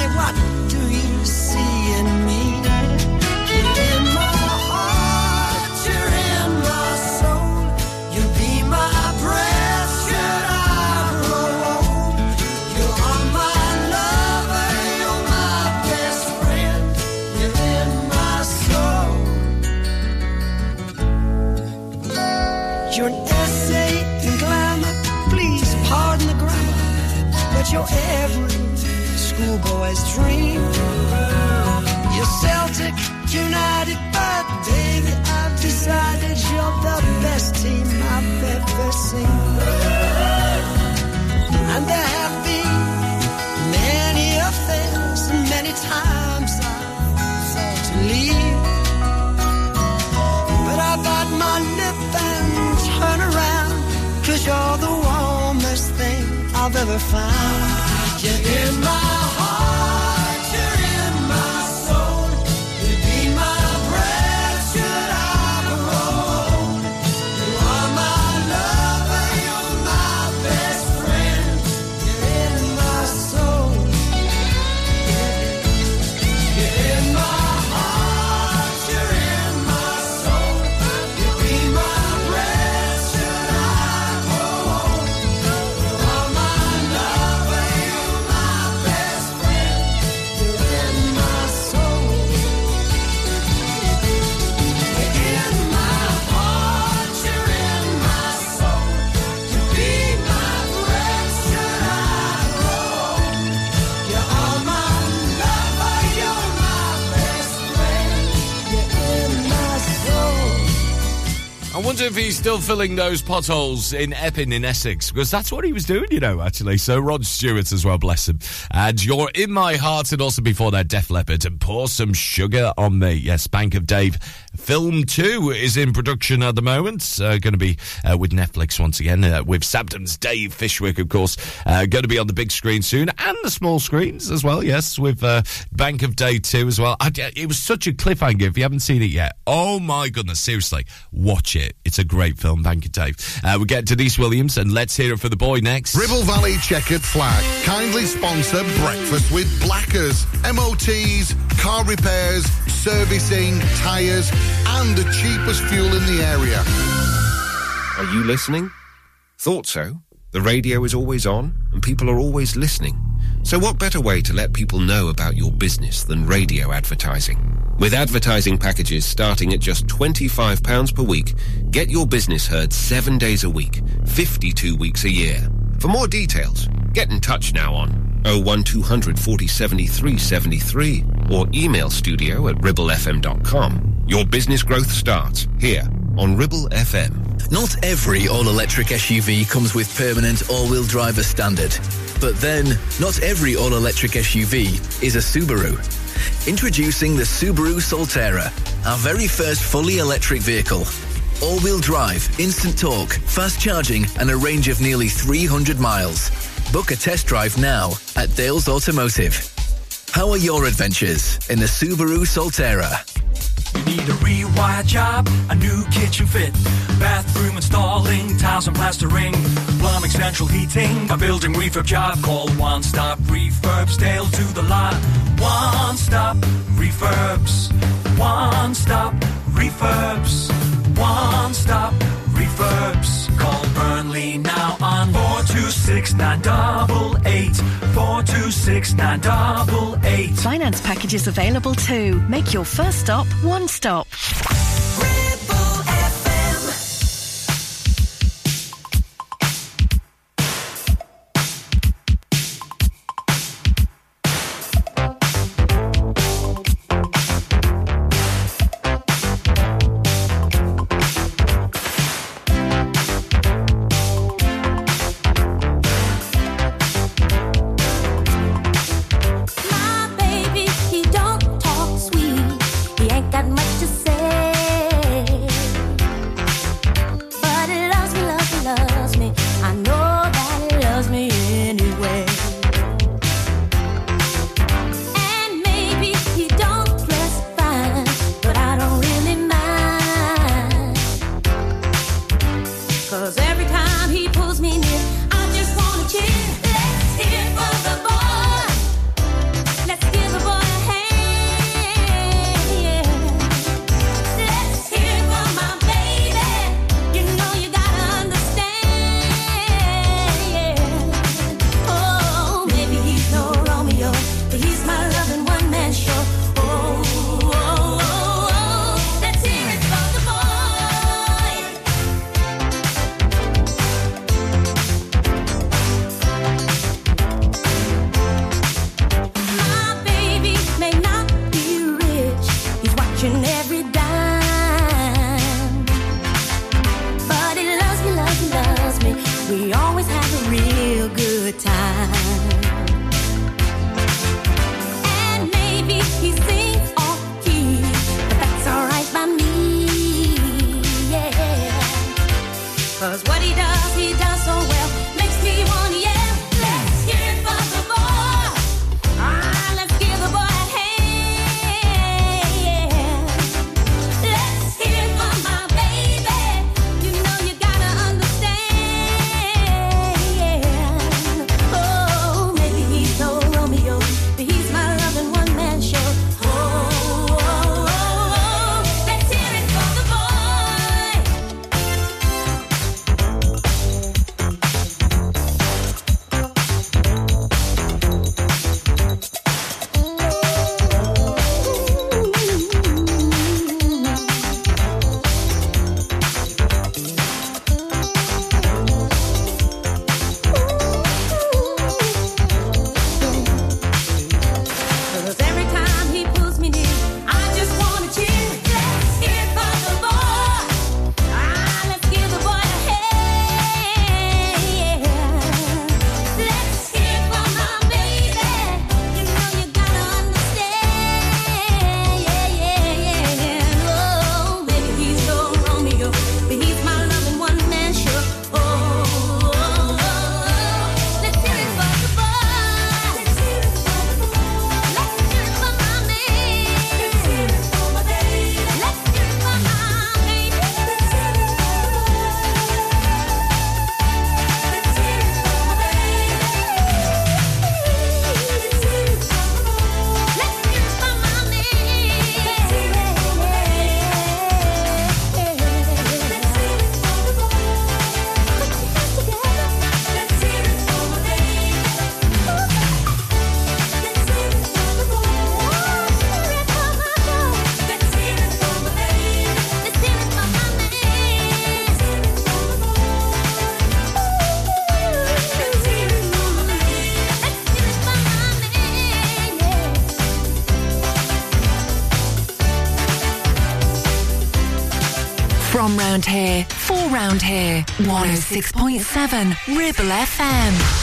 schoolboy's dream. You're Celtic United, but baby, I've decided you're the best team I've ever seen. And there have been many affairs, many times I've thought to leave. But I bite my lip and turn around, cause you're the warmest thing I've ever found. You're in my if he's still filling those potholes in Epping in Essex, because that's what he was doing, you know, actually. So Rod Stewart as well, bless him. And you're in my heart, and also before that, Def Leppard, and pour some sugar on me. Yes, Bank of Dave. Film 2 is in production at the moment. Uh, going to be uh, with Netflix once again, uh, with Sabden's Dave Fishwick, of course. Uh, going to be on the big screen soon, and the small screens as well, yes, with uh, Bank of Dave 2 as well. I, it was such a cliffhanger if you haven't seen it yet. Oh my goodness, seriously, watch it. It's a great film, Bank of Dave. Uh, we get Deniece Williams, and let's hear it for the boy next. Ribble Valley Checkered Flag kindly sponsor Breakfast with Blackers. MOTs, car repairs, servicing, tyres, and the cheapest fuel in the area. Are you listening? Thought so. The radio is always on, and people are always listening. So what better way to let people know about your business than radio advertising? With advertising packages starting at just £25 per week, get your business heard seven days a week, 52 weeks a year. For more details, get in touch now on 01200 40 73 73 or email studio at ribblefm.com. Your business growth starts here on Ribble FM. Not every all-electric SUV comes with permanent all-wheel drive as standard. But then, not every all-electric SUV is a Subaru. Introducing the Subaru Solterra, our very first fully electric vehicle. All-wheel drive, instant torque, fast charging, and a range of nearly 300 miles. Book a test drive now at Dales Automotive. How are your adventures in the Subaru Solterra? You need a rewire job, a new kitchen fit, bathroom installing, tiles and plastering, plumbing, central heating, a building refurb job. Call One Stop Refurbs, Dale to the lot. One Stop Refurbs, One Stop Refurbs, One Stop Refurbs. Call Burnley now on 426 426 Finance packages available too. Make your first stop one stop. For round here. 106.7 Ribble FM.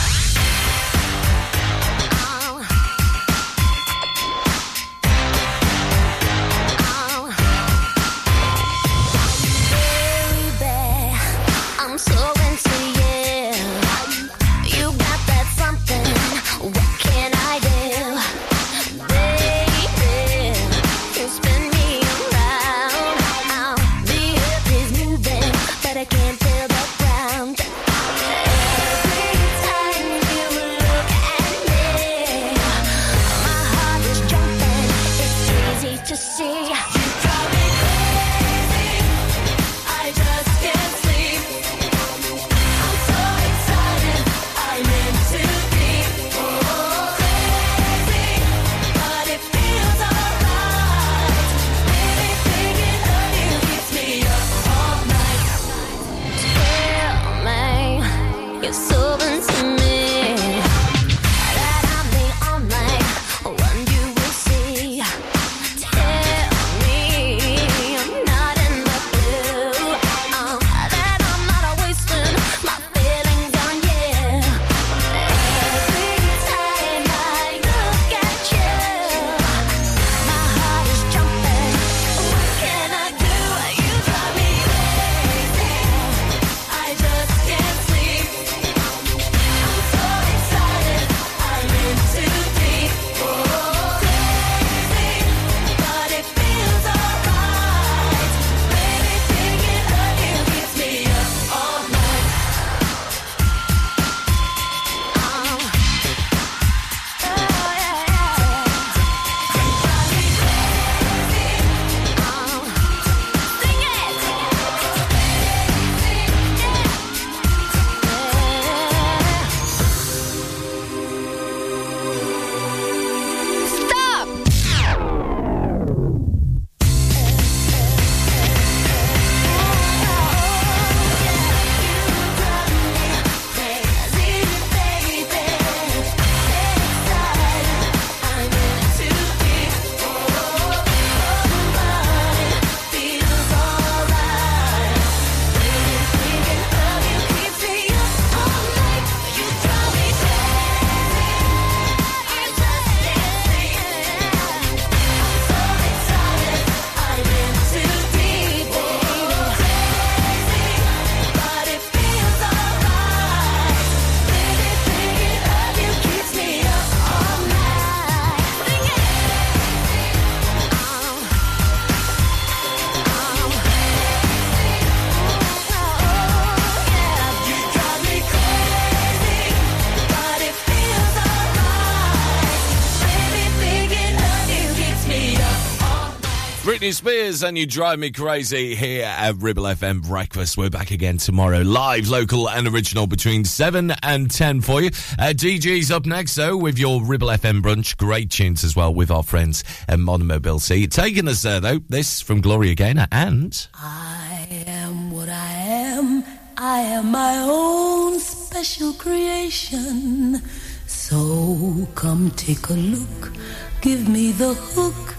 Britney Spears and You Drive Me Crazy here at Ribble FM Breakfast. We're back again tomorrow, live, local and original between 7 and 10 for you. Uh, DG's up next, though, with your Ribble FM brunch. Great tunes as well with our friends at Modern Mobility. Taking us there, though, this from Gloria Gaynor and... I am what I am. I am my own special creation. So come take a look. Give me the hook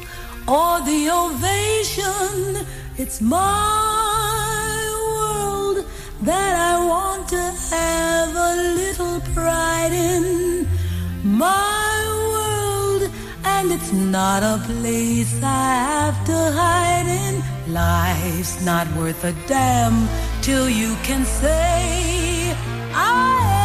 or the ovation. It's my world that I want to have a little pride in. My world, and it's not a place I have to hide in. Life's not worth a damn till you can say, I